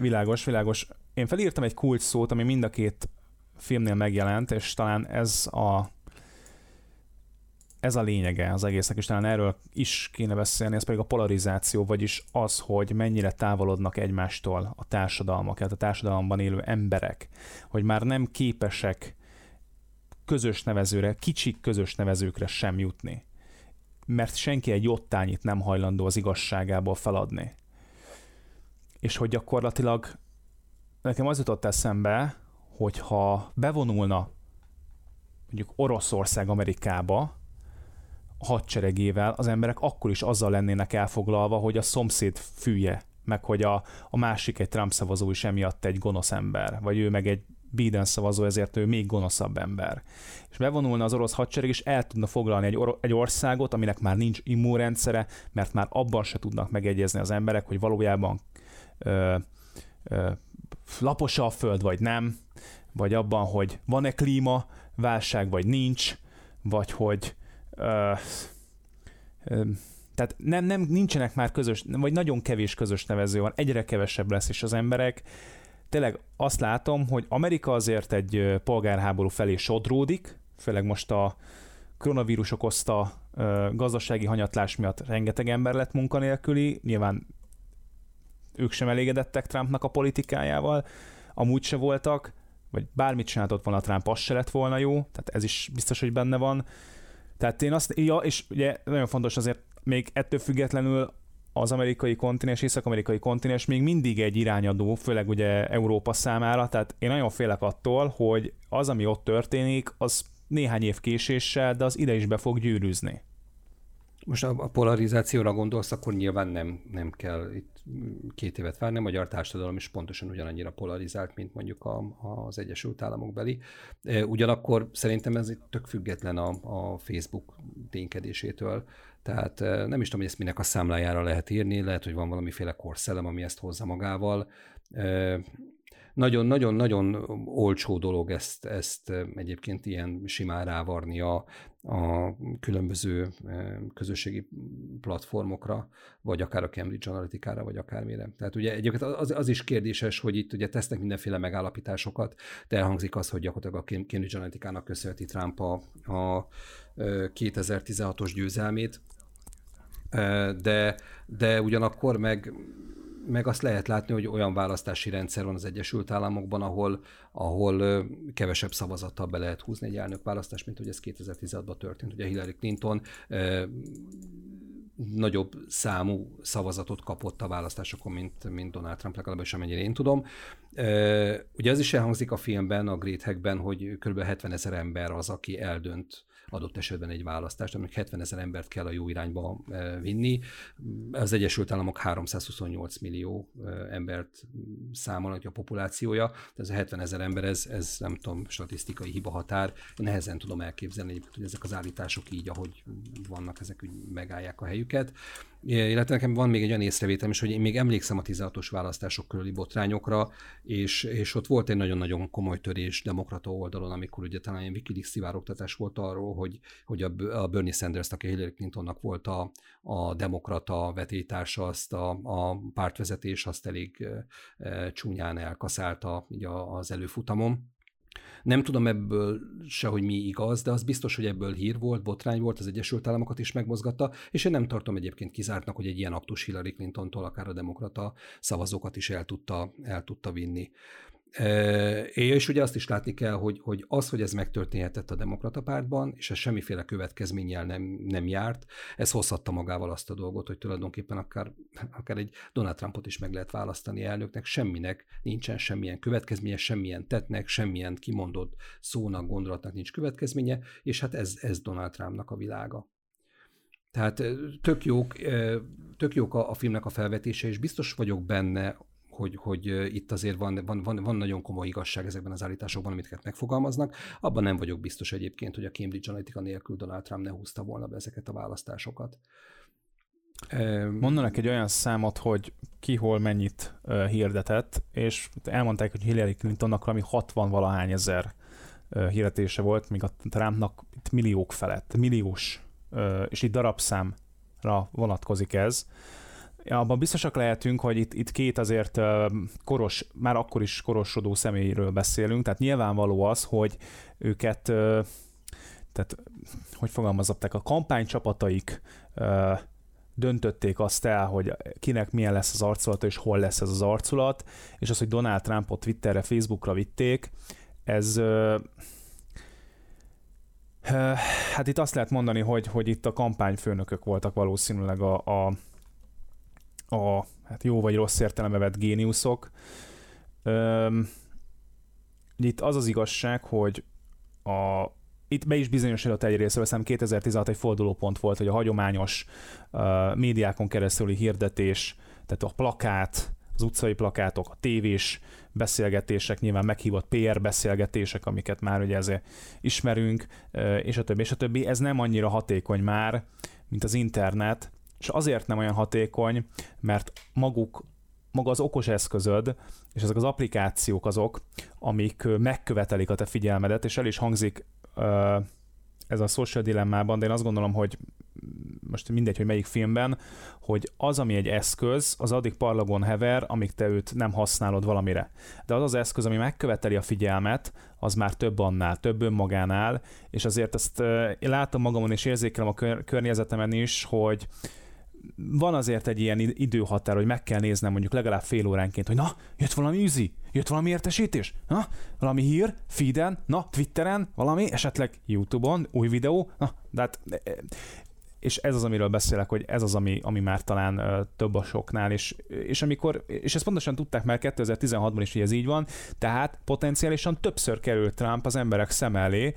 világos, világos. Én felírtam egy kulcs szót, ami mind a két filmnél megjelent, és talán ez a ez a lényege az egésznek, és talán erről is kéne beszélni, ez pedig a polarizáció, vagyis az, hogy mennyire távolodnak egymástól a társadalmak, tehát a társadalomban élő emberek, hogy már nem képesek közös nevezőre, kicsik közös nevezőkre sem jutni. Mert senki egy jottányit nem hajlandó az igazságából feladni. És hogy gyakorlatilag nekem az jutott eszembe, hogyha bevonulna mondjuk Oroszország Amerikába, hadseregével az emberek akkor is azzal lennének elfoglalva, hogy a szomszéd fűje, meg hogy a, a másik egy Trump szavazó is emiatt egy gonosz ember, vagy ő meg egy Biden szavazó, ezért ő még gonoszabb ember. És bevonulna az orosz hadsereg, és el tudna foglalni egy, or- egy országot, aminek már nincs immunrendszere, mert már abban se tudnak megegyezni az emberek, hogy valójában ö, ö, lapos a föld, vagy nem, vagy abban, hogy van-e klíma, válság, vagy nincs, vagy hogy tehát nem, nem, nincsenek már közös, vagy nagyon kevés közös nevező van, egyre kevesebb lesz is az emberek. Tényleg azt látom, hogy Amerika azért egy polgárháború felé sodródik, főleg most a koronavírus okozta gazdasági hanyatlás miatt rengeteg ember lett munkanélküli, nyilván ők sem elégedettek Trumpnak a politikájával, amúgy se voltak, vagy bármit csináltott volna Trump, az se lett volna jó, tehát ez is biztos, hogy benne van. Tehát én azt, ja, és ugye nagyon fontos azért még ettől függetlenül az amerikai kontinens, észak-amerikai kontinens még mindig egy irányadó, főleg ugye Európa számára, tehát én nagyon félek attól, hogy az, ami ott történik, az néhány év késéssel, de az ide is be fog gyűrűzni. Most a polarizációra gondolsz, akkor nyilván nem, nem kell itt két évet várni. A magyar társadalom is pontosan ugyanannyira polarizált, mint mondjuk a, az Egyesült Államok beli. Ugyanakkor szerintem ez itt tök független a, a Facebook ténykedésétől. Tehát nem is tudom, hogy ezt minek a számlájára lehet írni, lehet, hogy van valamiféle korszellem, ami ezt hozza magával nagyon-nagyon-nagyon olcsó dolog ezt, ezt egyébként ilyen simán rávarni a, a különböző közösségi platformokra, vagy akár a Cambridge Analytica-ra, vagy akármire. Tehát ugye egyébként az, az is kérdéses, hogy itt ugye tesznek mindenféle megállapításokat, de elhangzik az, hogy gyakorlatilag a Cambridge Analytica-nak köszönheti Trump a, a 2016-os győzelmét, de, de ugyanakkor meg meg azt lehet látni, hogy olyan választási rendszer van az Egyesült Államokban, ahol, ahol kevesebb szavazattal be lehet húzni egy elnökválasztást, mint hogy ez 2016-ban történt. Ugye Hillary Clinton nagyobb számú szavazatot kapott a választásokon, mint, mint Donald Trump, legalábbis amennyire én tudom. Ugye az is elhangzik a filmben, a Great Hackben, hogy kb. 70 ezer ember az, aki eldönt adott esetben egy választást, aminek 70 ezer embert kell a jó irányba eh, vinni. Az Egyesült Államok 328 millió eh, embert számolnak a populációja, tehát ez a 70 ezer ember, ez, ez nem tudom, statisztikai hiba határ. Nehezen tudom elképzelni, hogy ezek az állítások így, ahogy vannak, ezek úgy megállják a helyüket. Illetve nekem van még egy olyan észrevételem is, hogy én még emlékszem a 16-os választások körüli botrányokra, és, és ott volt egy nagyon-nagyon komoly törés demokrata oldalon, amikor ugye talán egy Wikileaks szivárogtatás volt arról, hogy, hogy a, a Bernie Sanders, aki Hillary Clintonnak volt a, a demokrata vetétársa, azt a, a pártvezetés azt elég e, csúnyán elkaszálta így az előfutamon. Nem tudom ebből se, hogy mi igaz, de az biztos, hogy ebből hír volt, botrány volt, az Egyesült Államokat is megmozgatta, és én nem tartom egyébként kizártnak, hogy egy ilyen aktus Hillary Clintontól akár a demokrata szavazókat is el tudta, el tudta vinni. És ugye azt is látni kell, hogy, hogy az, hogy ez megtörténhetett a demokrata pártban, és ez semmiféle következménnyel nem, nem járt, ez hozhatta magával azt a dolgot, hogy tulajdonképpen akár, akár egy Donald Trumpot is meg lehet választani elnöknek, semminek nincsen semmilyen következménye, semmilyen tetnek, semmilyen kimondott szónak, gondolatnak nincs következménye, és hát ez, ez Donald Trumpnak a világa. Tehát tök jók, tök jók a, a filmnek a felvetése, és biztos vagyok benne hogy, hogy itt azért van, van, van, van nagyon komoly igazság ezekben az állításokban, amiket megfogalmaznak. Abban nem vagyok biztos egyébként, hogy a Cambridge Analytica nélkül Donald Trump ne húzta volna be ezeket a választásokat. Mondanak egy olyan számot, hogy ki hol mennyit uh, hirdetett, és elmondták, hogy Hillary Clintonnak valami 60 valahány ezer uh, hirdetése volt, míg a Trumpnak itt milliók felett, milliós, uh, és itt darabszámra vonatkozik ez. Abban biztosak lehetünk, hogy itt, itt két azért koros, már akkor is korosodó személyről beszélünk, tehát nyilvánvaló az, hogy őket, tehát hogy fogalmazották, a kampánycsapataik döntötték azt el, hogy kinek milyen lesz az arculata, és hol lesz ez az arculat, és az, hogy Donald Trumpot Twitterre, Facebookra vitték, ez hát itt azt lehet mondani, hogy, hogy itt a kampányfőnökök voltak valószínűleg a, a a hát jó vagy rossz értelembe vett géniuszok. Üm, itt az az igazság, hogy a, itt be is bizonyosodott egy részről, hiszem 2016 egy fordulópont volt, hogy a hagyományos uh, médiákon keresztüli hirdetés, tehát a plakát, az utcai plakátok, a tévés beszélgetések, nyilván meghívott PR beszélgetések, amiket már ugye ezért ismerünk, és a többi, és a többi, ez nem annyira hatékony már, mint az internet, és azért nem olyan hatékony, mert maguk, maga az okos eszközöd, és ezek az applikációk azok, amik megkövetelik a te figyelmedet, és el is hangzik ez a social dilemmában, de én azt gondolom, hogy most mindegy, hogy melyik filmben, hogy az, ami egy eszköz, az addig parlagon hever, amíg te őt nem használod valamire. De az az eszköz, ami megköveteli a figyelmet, az már több annál, több önmagánál, és azért ezt én látom magamon és érzékelem a környezetemen is, hogy van azért egy ilyen időhatár, hogy meg kell néznem mondjuk legalább fél óránként, hogy na, jött valami üzi, jött valami értesítés, na, valami hír, feeden, na, Twitteren, valami, esetleg YouTube-on, új videó, na, de hát e, e, és ez az, amiről beszélek, hogy ez az, ami, ami már talán több a soknál, és, és amikor, és ezt pontosan tudták már 2016-ban is, hogy ez így van, tehát potenciálisan többször került Trump az emberek szem elé,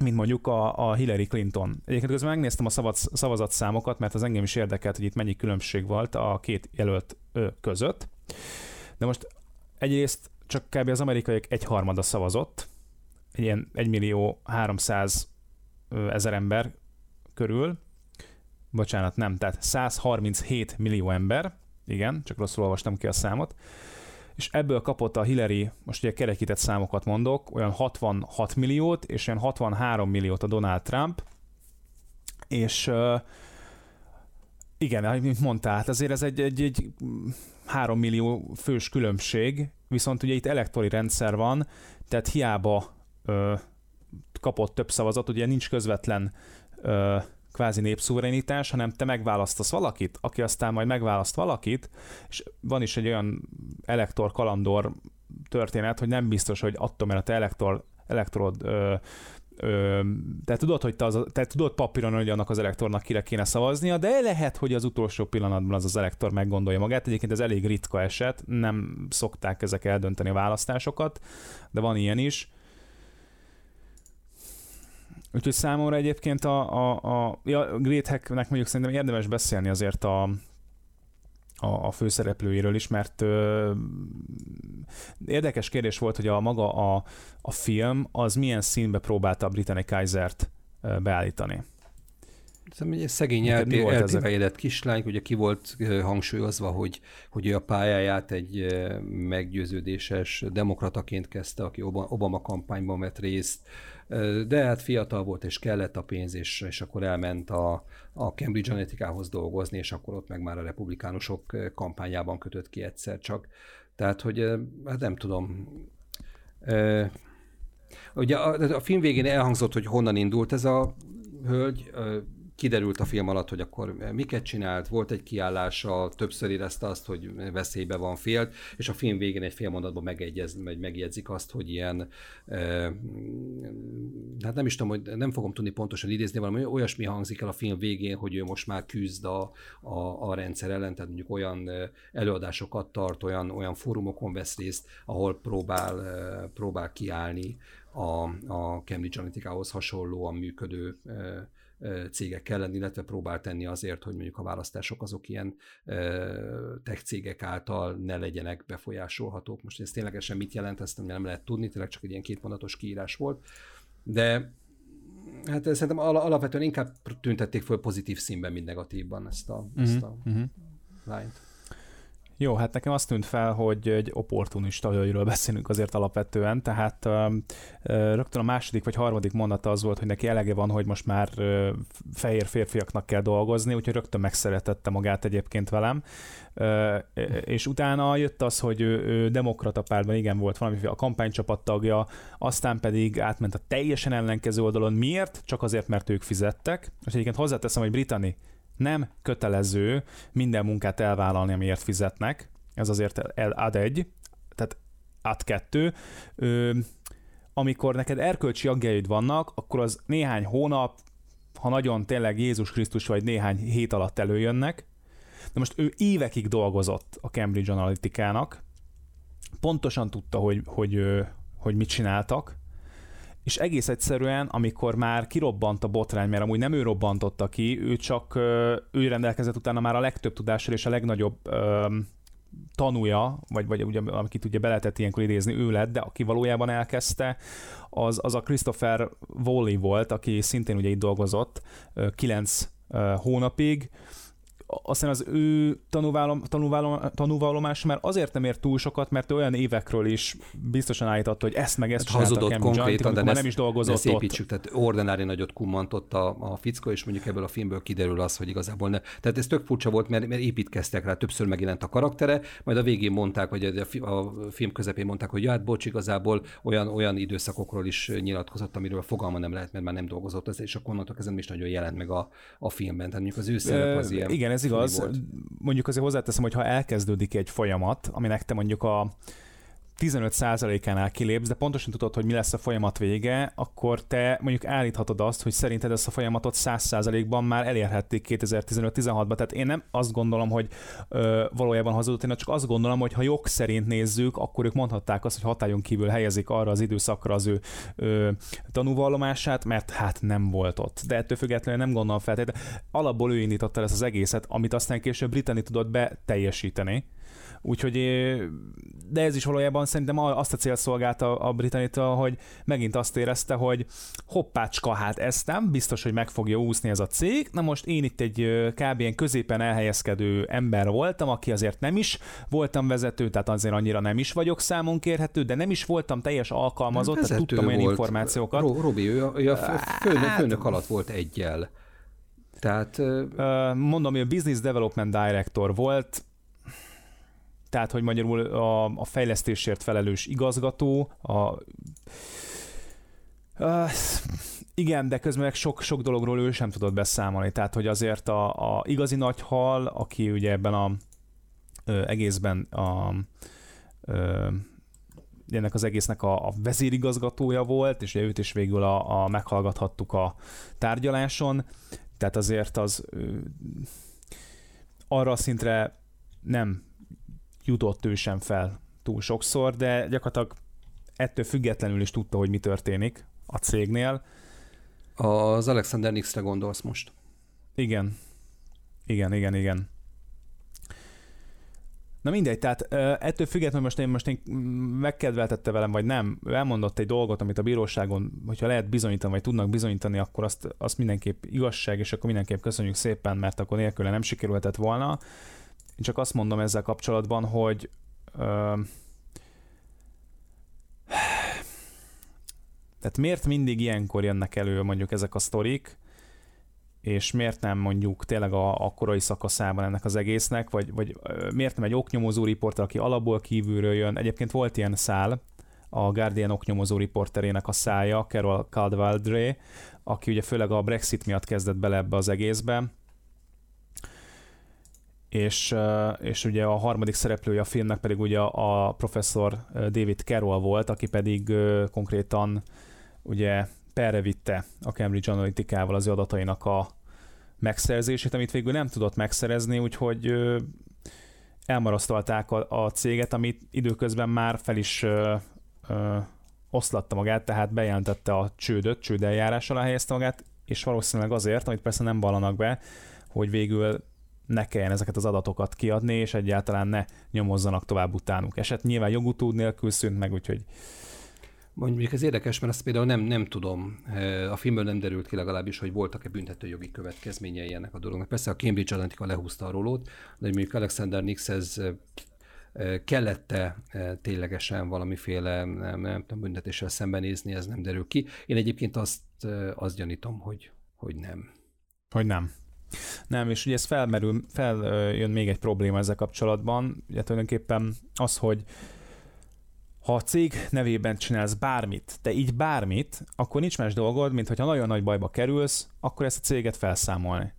mint mondjuk a, a Hillary Clinton. Egyébként közben megnéztem a szavaz, szavazatszámokat, mert az engem is érdekelt, hogy itt mennyi különbség volt a két jelölt között. De most egyrészt csak kb. az amerikaiak egyharmada szavazott, egy ilyen 1 millió 300 ezer ember körül, bocsánat, nem, tehát 137 millió ember, igen, csak rosszul olvastam ki a számot, és ebből kapott a Hillary, most ugye kerekített számokat mondok, olyan 66 milliót, és olyan 63 milliót a Donald Trump, és igen, mint mondtál, hát azért ez egy, egy, egy 3 millió fős különbség, viszont ugye itt elektori rendszer van, tehát hiába uh, kapott több szavazat, ugye nincs közvetlen uh, kvázi népszuverenitás, hanem te megválasztasz valakit, aki aztán majd megválaszt valakit, és van is egy olyan elektor kalandor történet, hogy nem biztos, hogy attól, mert a te elektor, elektorod ö, Ö, te tudod, hogy te, az, te tudod papíron, hogy annak az elektornak kire kéne szavaznia, de lehet, hogy az utolsó pillanatban az az elektor meggondolja magát. Egyébként ez elég ritka eset, nem szokták ezek eldönteni a választásokat, de van ilyen is. Úgyhogy számomra egyébként a, a, a, ja, Great Hacknek mondjuk szerintem érdemes beszélni azért a, a, a főszereplőiről is, mert ö, érdekes kérdés volt, hogy a maga a, a film az milyen színbe próbálta a Britannic Kaisert beállítani. Szerintem egy szegény eltévejedett kislány, ugye ki volt hangsúlyozva, hogy, hogy ő a pályáját egy meggyőződéses demokrataként kezdte, aki Obama kampányban vett részt, de hát fiatal volt, és kellett a pénz, és, és akkor elment a, a Cambridge Analytica-hoz dolgozni, és akkor ott meg már a republikánusok kampányában kötött ki egyszer csak. Tehát, hogy hát nem tudom, Ugye a, a film végén elhangzott, hogy honnan indult ez a hölgy, kiderült a film alatt, hogy akkor miket csinált, volt egy kiállása, többször érezte azt, hogy veszélybe van félt, és a film végén egy fél mondatban megegyez, meg megjegyzik azt, hogy ilyen, e, hát nem is tudom, hogy nem fogom tudni pontosan idézni, valami olyasmi hangzik el a film végén, hogy ő most már küzd a, a, a rendszer ellen, tehát mondjuk olyan előadásokat tart, olyan, olyan fórumokon vesz részt, ahol próbál, próbál kiállni a, a Cambridge Analytica-hoz hasonlóan működő cégek ellen, illetve próbál tenni azért, hogy mondjuk a választások azok ilyen tech cégek által ne legyenek befolyásolhatók. Most ez ténylegesen mit jelent, ezt nem lehet tudni, tényleg csak egy ilyen kétmondatos kiírás volt. De hát szerintem alapvetően inkább tüntették föl pozitív színben, mint negatívban ezt a, uh-huh, ezt a uh-huh. lányt. Jó, hát nekem azt tűnt fel, hogy egy opportunista hölgyről beszélünk azért alapvetően, tehát rögtön a második vagy harmadik mondata az volt, hogy neki elege van, hogy most már fehér férfiaknak kell dolgozni, úgyhogy rögtön megszeretette magát egyébként velem. És utána jött az, hogy ő, ő demokrata pártban igen volt valami a kampánycsapat tagja, aztán pedig átment a teljesen ellenkező oldalon. Miért? Csak azért, mert ők fizettek. És egyébként hozzáteszem, hogy Brittany nem kötelező minden munkát elvállalni, amiért fizetnek. Ez azért ad egy, tehát ad kettő. Ö, amikor neked erkölcsi aggájaid vannak, akkor az néhány hónap, ha nagyon tényleg Jézus Krisztus vagy néhány hét alatt előjönnek. De most ő évekig dolgozott a Cambridge Analytica-nak, pontosan tudta, hogy, hogy, hogy mit csináltak, és egész egyszerűen, amikor már kirobbant a botrány, mert amúgy nem ő robbantotta ki, ő csak ő rendelkezett utána már a legtöbb tudással és a legnagyobb tanúja, vagy, vagy ugye, akit ugye be lehetett ilyenkor idézni, ő lett, de aki valójában elkezdte, az, az a Christopher Woolley volt, aki szintén ugye itt dolgozott kilenc hónapig, aztán az ő tanúválom, tanúválom, tanúvallomás már azért nem ért túl sokat, mert ő olyan évekről is biztosan állította, hogy ezt meg ezt hát hazudott konkrétan, de nem is dolgozott ne építsük, tehát ordinári nagyot kumantott a, a fickó, és mondjuk ebből a filmből kiderül az, hogy igazából ne. Tehát ez tök furcsa volt, mert, mert építkeztek rá, többször megjelent a karaktere, majd a végén mondták, vagy a, a film közepén mondták, hogy ja, hát bocs, igazából olyan, olyan időszakokról is nyilatkozott, amiről fogalma nem lehet, mert már nem dolgozott, ez, és akkor onnantól kezdve nem is nagyon jelent meg a, a filmben. Tehát mondjuk az ő szerep az ilyen. Igen, ez igaz. Volt. Mondjuk azért hozzáteszem, hogy ha elkezdődik egy folyamat, aminek te mondjuk a 15%-ánál kilépsz, de pontosan tudod, hogy mi lesz a folyamat vége, akkor te mondjuk állíthatod azt, hogy szerinted ezt a folyamatot 100%-ban már elérhették 2015-16-ban. Tehát én nem azt gondolom, hogy ö, valójában hazudott, én csak azt gondolom, hogy ha jog szerint nézzük, akkor ők mondhatták azt, hogy hatályon kívül helyezik arra az időszakra az ő ö, tanúvallomását, mert hát nem volt ott. De ettől függetlenül nem gondolom feltétlenül. Alapból ő indította ezt az egészet, amit aztán később Britannia tudott beteljesíteni Úgyhogy, de ez is valójában szerintem azt a cél szolgálta a Britanita, hogy megint azt érezte, hogy hoppácska, hát ezt nem, biztos, hogy meg fogja úszni ez a cég. Na most én itt egy kb. ilyen középen elhelyezkedő ember voltam, aki azért nem is voltam vezető, tehát azért annyira nem is vagyok számon kérhető, de nem is voltam teljes alkalmazott, tehát tudtam olyan volt. információkat. Ro- Robi, ő a, ő a főnök, hát, főnök alatt volt egyel. Tehát... Mondom, hogy a Business Development Director volt, tehát hogy magyarul a, a fejlesztésért felelős igazgató, a, Uh, igen, de közben meg sok, sok dologról ő sem tudott beszámolni. Tehát, hogy azért a, a igazi nagy hal, aki ugye ebben a ö, egészben a, ö, ennek az egésznek a, a vezérigazgatója volt, és ugye őt is végül a, a meghallgathattuk a tárgyaláson, tehát azért az ö, arra a szintre nem jutott ő sem fel túl sokszor, de gyakorlatilag ettől függetlenül is tudta, hogy mi történik a cégnél. Az Alexander Nix-re gondolsz most. Igen. Igen, igen, igen. Na mindegy, tehát ettől függetlenül most én, most én megkedveltette velem, vagy nem, elmondott egy dolgot, amit a bíróságon, hogyha lehet bizonyítani, vagy tudnak bizonyítani, akkor azt, azt mindenképp igazság, és akkor mindenképp köszönjük szépen, mert akkor nélküle nem sikerülhetett volna. Én csak azt mondom ezzel kapcsolatban, hogy ö, tehát miért mindig ilyenkor jönnek elő mondjuk ezek a sztorik, és miért nem mondjuk tényleg a, a korai szakaszában ennek az egésznek, vagy, vagy miért nem egy oknyomozó riporter, aki alapból kívülről jön. Egyébként volt ilyen szál, a Guardian oknyomozó riporterének a szája, Carol Caldwell aki ugye főleg a Brexit miatt kezdett bele ebbe az egészbe, és, és ugye a harmadik szereplője a filmnek pedig ugye a professzor David Carroll volt, aki pedig konkrétan ugye perre vitte a Cambridge Analytica-val az adatainak a megszerzését, amit végül nem tudott megszerezni, úgyhogy elmarasztalták a, a céget, amit időközben már fel is ö, ö, oszlatta magát, tehát bejelentette a csődöt, csődeljárással helyezte magát, és valószínűleg azért, amit persze nem vallanak be, hogy végül ne kelljen ezeket az adatokat kiadni, és egyáltalán ne nyomozzanak tovább utánuk. Eset nyilván jogutód nélkül szűnt meg, úgyhogy Mondjuk ez érdekes, mert azt például nem, nem tudom, a filmből nem derült ki legalábbis, hogy voltak-e büntetőjogi következményei ennek a dolognak. Persze a Cambridge Analytica lehúzta a rólót, de mondjuk Alexander Nix ez kellette ténylegesen valamiféle nem, nem tudom, büntetéssel szembenézni, ez nem derül ki. Én egyébként azt, azt gyanítom, hogy, hogy nem. Hogy nem. Nem, és ugye ez felmerül, feljön még egy probléma ezzel kapcsolatban, ugye tulajdonképpen az, hogy ha a cég nevében csinálsz bármit, de így bármit, akkor nincs más dolgod, mint hogyha nagyon nagy bajba kerülsz, akkor ezt a céget felszámolni.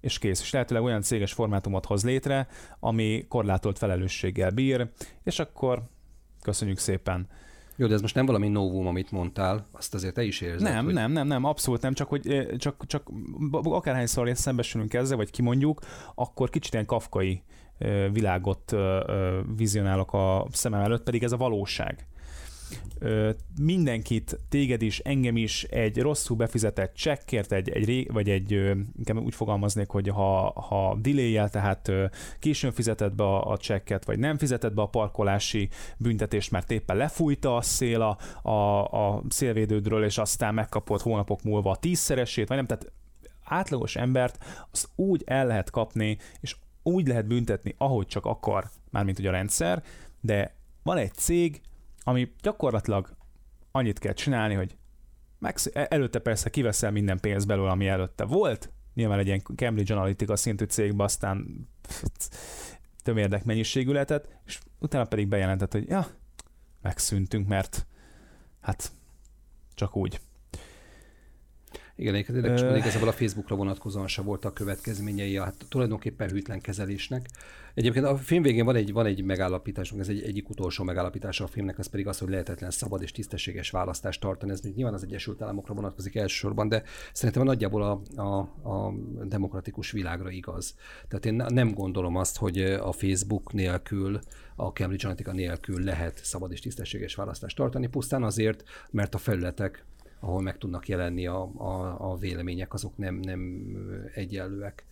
És kész. És lehetőleg olyan céges formátumot hoz létre, ami korlátolt felelősséggel bír, és akkor köszönjük szépen jó, de ez most nem valami novum, amit mondtál, azt azért te is érzed. Nem, hogy... nem, nem, nem, abszolút nem, csak hogy csak, csak akárhányszor szembesülünk ezzel, vagy kimondjuk, akkor kicsit ilyen kafkai világot vizionálok a szemem előtt, pedig ez a valóság mindenkit, téged is, engem is egy rosszul befizetett csekkért, egy, egy vagy egy, inkább úgy fogalmaznék, hogy ha, ha delay tehát későn fizetett be a, a csekket, vagy nem fizetett be a parkolási büntetést, mert éppen lefújta a szél a, a, a szélvédődről, és aztán megkapott hónapok múlva a tízszeresét, vagy nem, tehát átlagos embert azt úgy el lehet kapni, és úgy lehet büntetni, ahogy csak akar, mármint hogy a rendszer, de van egy cég, ami gyakorlatilag annyit kell csinálni, hogy megsz- e- előtte persze kiveszel minden pénzt belőle, ami előtte volt, nyilván egy ilyen Cambridge Analytica szintű cégbe aztán tömérdek mennyiségű lehetett, és utána pedig bejelentett, hogy ja, megszűntünk, mert hát csak úgy. Igen, érdekes, uh, igazából a Facebookra vonatkozóan se voltak következményei a hát, tulajdonképpen hűtlen kezelésnek. Egyébként a film végén van egy, van egy megállapításunk, ez egy egyik utolsó megállapítása a filmnek, az pedig az, hogy lehetetlen szabad és tisztességes választást tartani. Ez nyilván az Egyesült Államokra vonatkozik elsősorban, de szerintem nagyjából a, a, a demokratikus világra igaz. Tehát én nem gondolom azt, hogy a Facebook nélkül, a Cambridge Analytica nélkül lehet szabad és tisztességes választást tartani, pusztán azért, mert a felületek ahol meg tudnak jelenni a, a, a vélemények, azok nem, nem egyenlőek.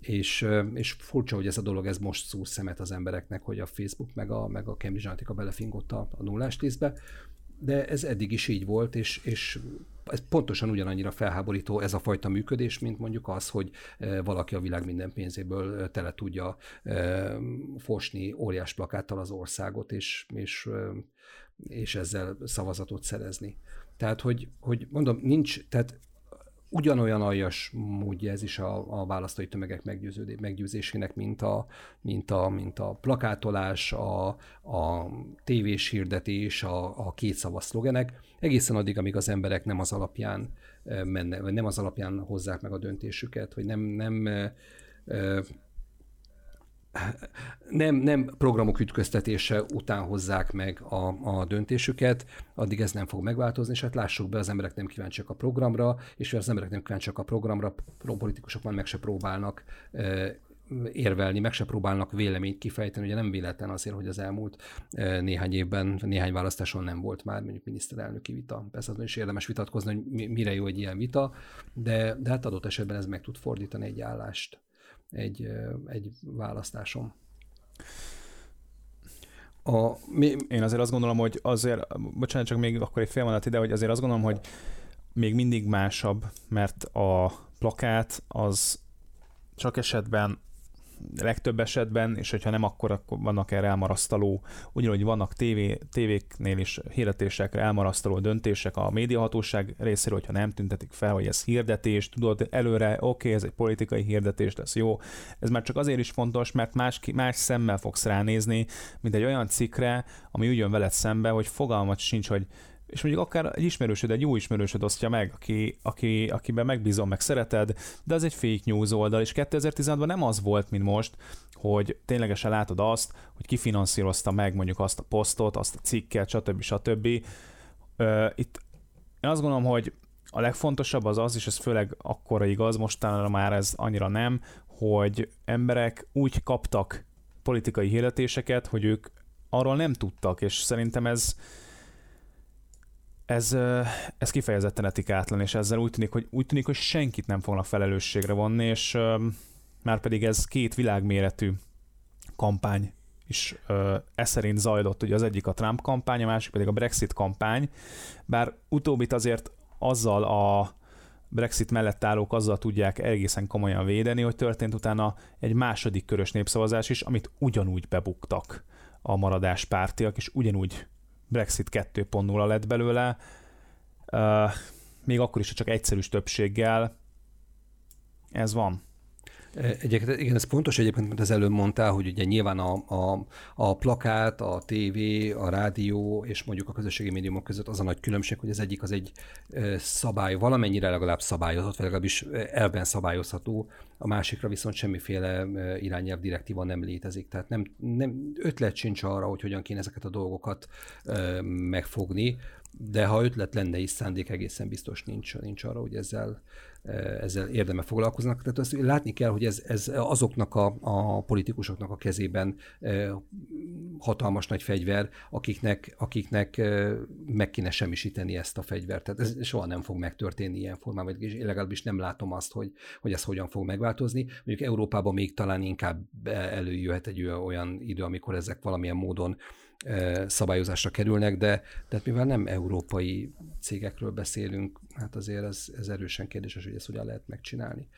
És, és furcsa, hogy ez a dolog ez most szúr szemet az embereknek, hogy a Facebook meg a, meg a Cambridge Analytica belefingott a, a nullás tízbe, de ez eddig is így volt, és, és ez pontosan ugyanannyira felháborító ez a fajta működés, mint mondjuk az, hogy valaki a világ minden pénzéből tele tudja fosni óriás plakáttal az országot, és, és, és ezzel szavazatot szerezni. Tehát, hogy, hogy mondom, nincs, tehát ugyanolyan aljas módja ez is a, a választói tömegek meggyőzésének, mint a, mint a, mint a plakátolás, a, a tévés hirdetés, a, a kétszavas szlogenek, egészen addig, amíg az emberek nem az alapján mennek, vagy nem az alapján hozzák meg a döntésüket, hogy nem, nem nem, nem programok ütköztetése után hozzák meg a, a döntésüket, addig ez nem fog megváltozni, és hát lássuk be, az emberek nem kíváncsiak a programra, és az emberek nem kíváncsiak a programra, politikusok már meg se próbálnak érvelni, meg se próbálnak véleményt kifejteni. Ugye nem véletlen azért, hogy az elmúlt néhány évben, néhány választáson nem volt már mondjuk miniszterelnöki vita. Persze azon is érdemes vitatkozni, hogy mire jó egy ilyen vita, de, de hát adott esetben ez meg tud fordítani egy állást egy, egy választásom. A, mi... Én azért azt gondolom, hogy azért, bocsánat, csak még akkor egy fél mondat ide, hogy azért azt gondolom, hogy még mindig másabb, mert a plakát az csak esetben legtöbb esetben, és hogyha nem, akkor, akkor vannak erre elmarasztaló, ugyanúgy vannak tévé, tévéknél is hirdetésekre elmarasztaló döntések a médiahatóság részéről, hogyha nem tüntetik fel, hogy ez hirdetés, tudod, előre, oké, okay, ez egy politikai hirdetés lesz, jó. Ez már csak azért is fontos, mert más, más szemmel fogsz ránézni, mint egy olyan cikkre, ami úgy jön veled szembe, hogy fogalmat sincs, hogy és mondjuk akár egy ismerősöd, egy jó ismerősöd osztja meg, aki, aki, akiben megbízom, meg szereted, de az egy fake news oldal, és 2016-ban nem az volt, mint most, hogy ténylegesen látod azt, hogy kifinanszírozta meg mondjuk azt a posztot, azt a cikket, stb. stb. Itt én azt gondolom, hogy a legfontosabb az az, és ez főleg akkora igaz, mostanra már ez annyira nem, hogy emberek úgy kaptak politikai hirdetéseket, hogy ők arról nem tudtak, és szerintem ez, ez, ez kifejezetten etikátlan, és ezzel úgy tűnik, hogy, úgy tűnik, hogy senkit nem fognak felelősségre vonni, és már pedig ez két világméretű kampány is ez szerint zajlott, ugye az egyik a Trump kampány, a másik pedig a Brexit kampány, bár utóbbit azért azzal a Brexit mellett állók azzal tudják egészen komolyan védeni, hogy történt utána egy második körös népszavazás is, amit ugyanúgy bebuktak a maradás pártiak, és ugyanúgy Brexit 2.0 lett belőle, még akkor is, csak egyszerűs többséggel. Ez van. Egyébként, igen, ez pontos egyébként, mint az előbb mondtál, hogy ugye nyilván a, a, a plakát, a tévé, a rádió és mondjuk a közösségi médiumok között az a nagy különbség, hogy az egyik az egy szabály, valamennyire legalább szabályozott, vagy legalábbis elben szabályozható, a másikra viszont semmiféle irányelv direktíva nem létezik. Tehát nem, nem ötlet sincs arra, hogy hogyan kéne ezeket a dolgokat megfogni, de ha ötlet lenne is, szándék egészen biztos nincs, nincs arra, hogy ezzel ezzel érdeme foglalkoznak. Tehát azt látni kell, hogy ez, ez azoknak a, a politikusoknak a kezében hatalmas nagy fegyver, akiknek, akiknek meg kéne semmisíteni ezt a fegyvert. Tehát ez soha nem fog megtörténni ilyen formában, én legalábbis nem látom azt, hogy, hogy ez hogyan fog megváltozni. Mondjuk Európában még talán inkább előjöhet egy olyan idő, amikor ezek valamilyen módon szabályozásra kerülnek, de, de hát mivel nem európai cégekről beszélünk, hát azért ez, ez erősen kérdéses, hogy ezt hogyan lehet megcsinálni.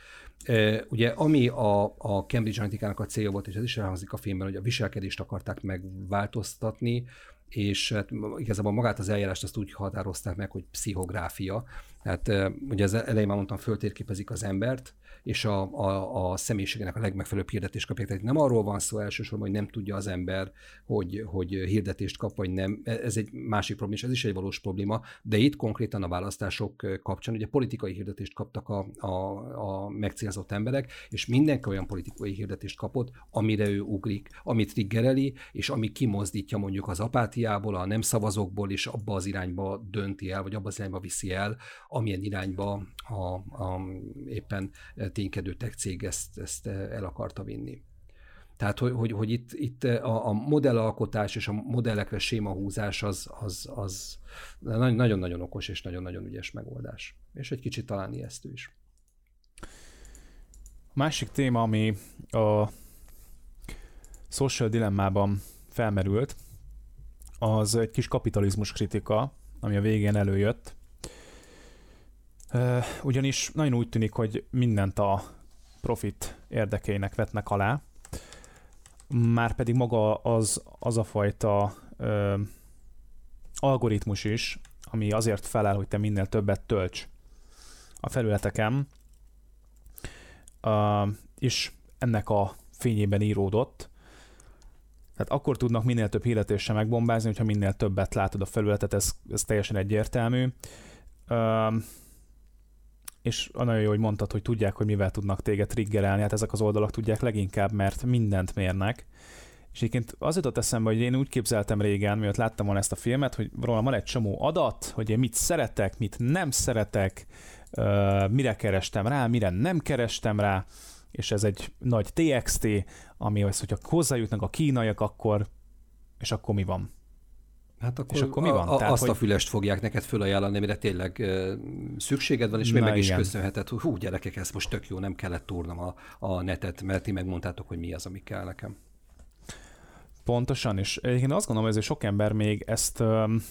Ugye ami a, a Cambridge Analytica-nak a célja volt, és ez is elhangzik a filmben, hogy a viselkedést akarták megváltoztatni, és hát igazából magát az eljárást azt úgy határozták meg, hogy pszichográfia. Tehát ugye az elején már mondtam, föltérképezik az embert, és a, a, a személyiségének a legmegfelelőbb hirdetést kapják. Tehát nem arról van szó elsősorban, hogy nem tudja az ember, hogy, hogy hirdetést kap, vagy nem. E, ez egy másik probléma, és ez is egy valós probléma, de itt konkrétan a választások kapcsán ugye politikai hirdetést kaptak a, a, a megcélzott emberek, és mindenki olyan politikai hirdetést kapott, amire ő ugrik, amit triggereli, és ami kimozdítja mondjuk az apátiából, a nem szavazókból, és abba az irányba dönti el, vagy abba az irányba viszi el, amilyen irányba a, a éppen ténykedő tech cég ezt, ezt el akarta vinni. Tehát, hogy, hogy, hogy itt, itt a, a modellalkotás és a modellekre sémahúzás az, az, az nagyon-nagyon okos és nagyon-nagyon ügyes megoldás. És egy kicsit talán ijesztő is. A másik téma, ami a social dilemmában felmerült, az egy kis kapitalizmus kritika, ami a végén előjött. Ugyanis nagyon úgy tűnik, hogy mindent a profit érdekeinek vetnek alá, már pedig maga az, az a fajta ö, algoritmus is, ami azért felel, hogy te minél többet tölts a felületeken, ö, és ennek a fényében íródott. Tehát akkor tudnak minél több hirdetéssel megbombázni, hogyha minél többet látod a felületet, ez, ez teljesen egyértelmű. Ö, és nagyon jó, hogy mondtad, hogy tudják, hogy mivel tudnak téged triggerelni, hát ezek az oldalak tudják leginkább, mert mindent mérnek. És egyébként az jutott eszembe, hogy én úgy képzeltem régen, miatt láttam volna ezt a filmet, hogy róla van egy csomó adat, hogy én mit szeretek, mit nem szeretek, mire kerestem rá, mire nem kerestem rá, és ez egy nagy TXT, ami az, hogyha hozzájutnak a kínaiak, akkor és akkor mi van? Hát akkor, és akkor mi van? A, Tehát, azt hogy... a fülest fogják neked fölajánlani, amire tényleg uh, szükséged van, és még meg is köszönheted, hogy hú, gyerekek, ez most tök jó, nem kellett túrnom a, a netet, mert ti megmondtátok, hogy mi az, ami kell nekem. Pontosan, és én azt gondolom, hogy sok ember még ezt um,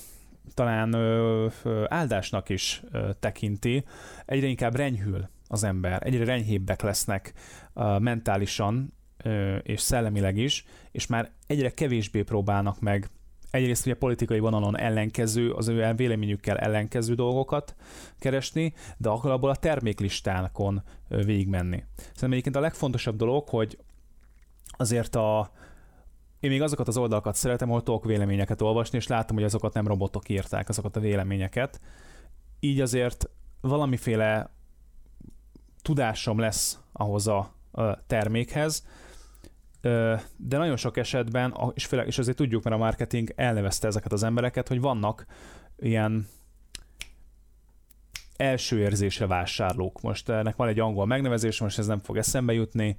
talán ö, ö, áldásnak is ö, tekinti. Egyre inkább renyhül az ember, egyre renyhébbek lesznek ö, mentálisan ö, és szellemileg is, és már egyre kevésbé próbálnak meg egyrészt ugye politikai vonalon ellenkező, az ő véleményükkel ellenkező dolgokat keresni, de akkor abból a terméklistákon végigmenni. Szerintem egyébként a legfontosabb dolog, hogy azért a, én még azokat az oldalakat szeretem, ahol tudok véleményeket olvasni, és látom, hogy azokat nem robotok írták, azokat a véleményeket. Így azért valamiféle tudásom lesz ahhoz a termékhez, de nagyon sok esetben, és, főleg, és azért tudjuk, mert a marketing elnevezte ezeket az embereket, hogy vannak ilyen első érzése vásárlók. Most ennek van egy angol megnevezés, most ez nem fog eszembe jutni.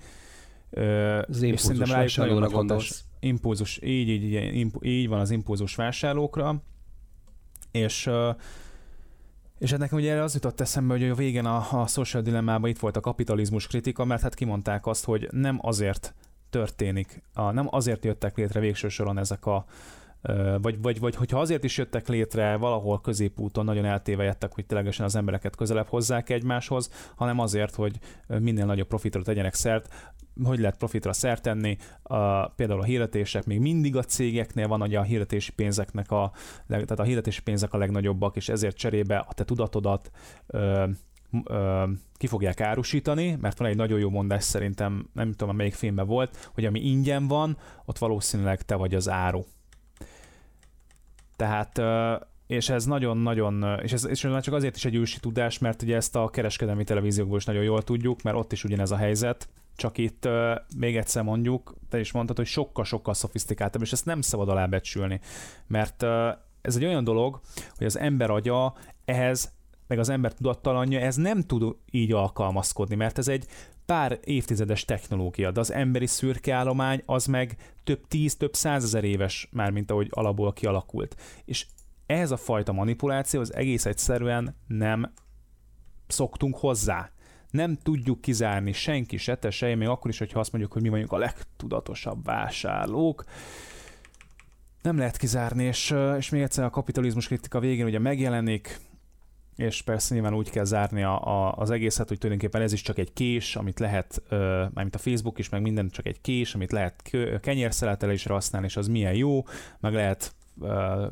Az és szerintem rájuk nagyon gondolsz. Impulzus, így, így, így, így van az impulzus vásárlókra, és és ennek ugye az jutott eszembe, hogy a végén a, a social dilemmában itt volt a kapitalizmus kritika, mert hát kimondták azt, hogy nem azért történik. A, nem azért jöttek létre végső soron ezek a vagy, vagy, vagy hogyha azért is jöttek létre, valahol középúton nagyon eltévejettek, hogy ténylegesen az embereket közelebb hozzák egymáshoz, hanem azért, hogy minél nagyobb profitra tegyenek szert. Hogy lehet profitra szert tenni? A, például a hirdetések még mindig a cégeknél van, hogy a hirdetési pénzeknek a, tehát a hirdetési pénzek a legnagyobbak, és ezért cserébe a te tudatodat ö, ö, ki fogják árusítani, mert van egy nagyon jó mondás szerintem, nem tudom, melyik filmben volt, hogy ami ingyen van, ott valószínűleg te vagy az áru. Tehát és ez nagyon-nagyon, és ez, és ez csak azért is egy ősi tudás, mert ugye ezt a kereskedelmi televíziókból is nagyon jól tudjuk, mert ott is ugyanez a helyzet, csak itt uh, még egyszer mondjuk, te is mondtad, hogy sokkal-sokkal szofisztikáltabb, és ezt nem szabad alábecsülni, mert uh, ez egy olyan dolog, hogy az ember agya ehhez meg az ember tudattalanja, ez nem tud így alkalmazkodni, mert ez egy pár évtizedes technológia, de az emberi szürkeállomány az meg több tíz, több százezer éves már, mint ahogy alapból kialakult. És ehhez a fajta manipuláció az egész egyszerűen nem szoktunk hozzá. Nem tudjuk kizárni senki se, te se, még akkor is, hogyha azt mondjuk, hogy mi vagyunk a legtudatosabb vásárlók. Nem lehet kizárni, és, és még egyszer a kapitalizmus kritika végén ugye megjelenik, és persze nyilván úgy kell zárni a, a, az egészet, hogy tulajdonképpen ez is csak egy kés, amit lehet, mármint a Facebook is, meg minden csak egy kés, amit lehet kenyérszeletelésre használni, és az milyen jó, meg lehet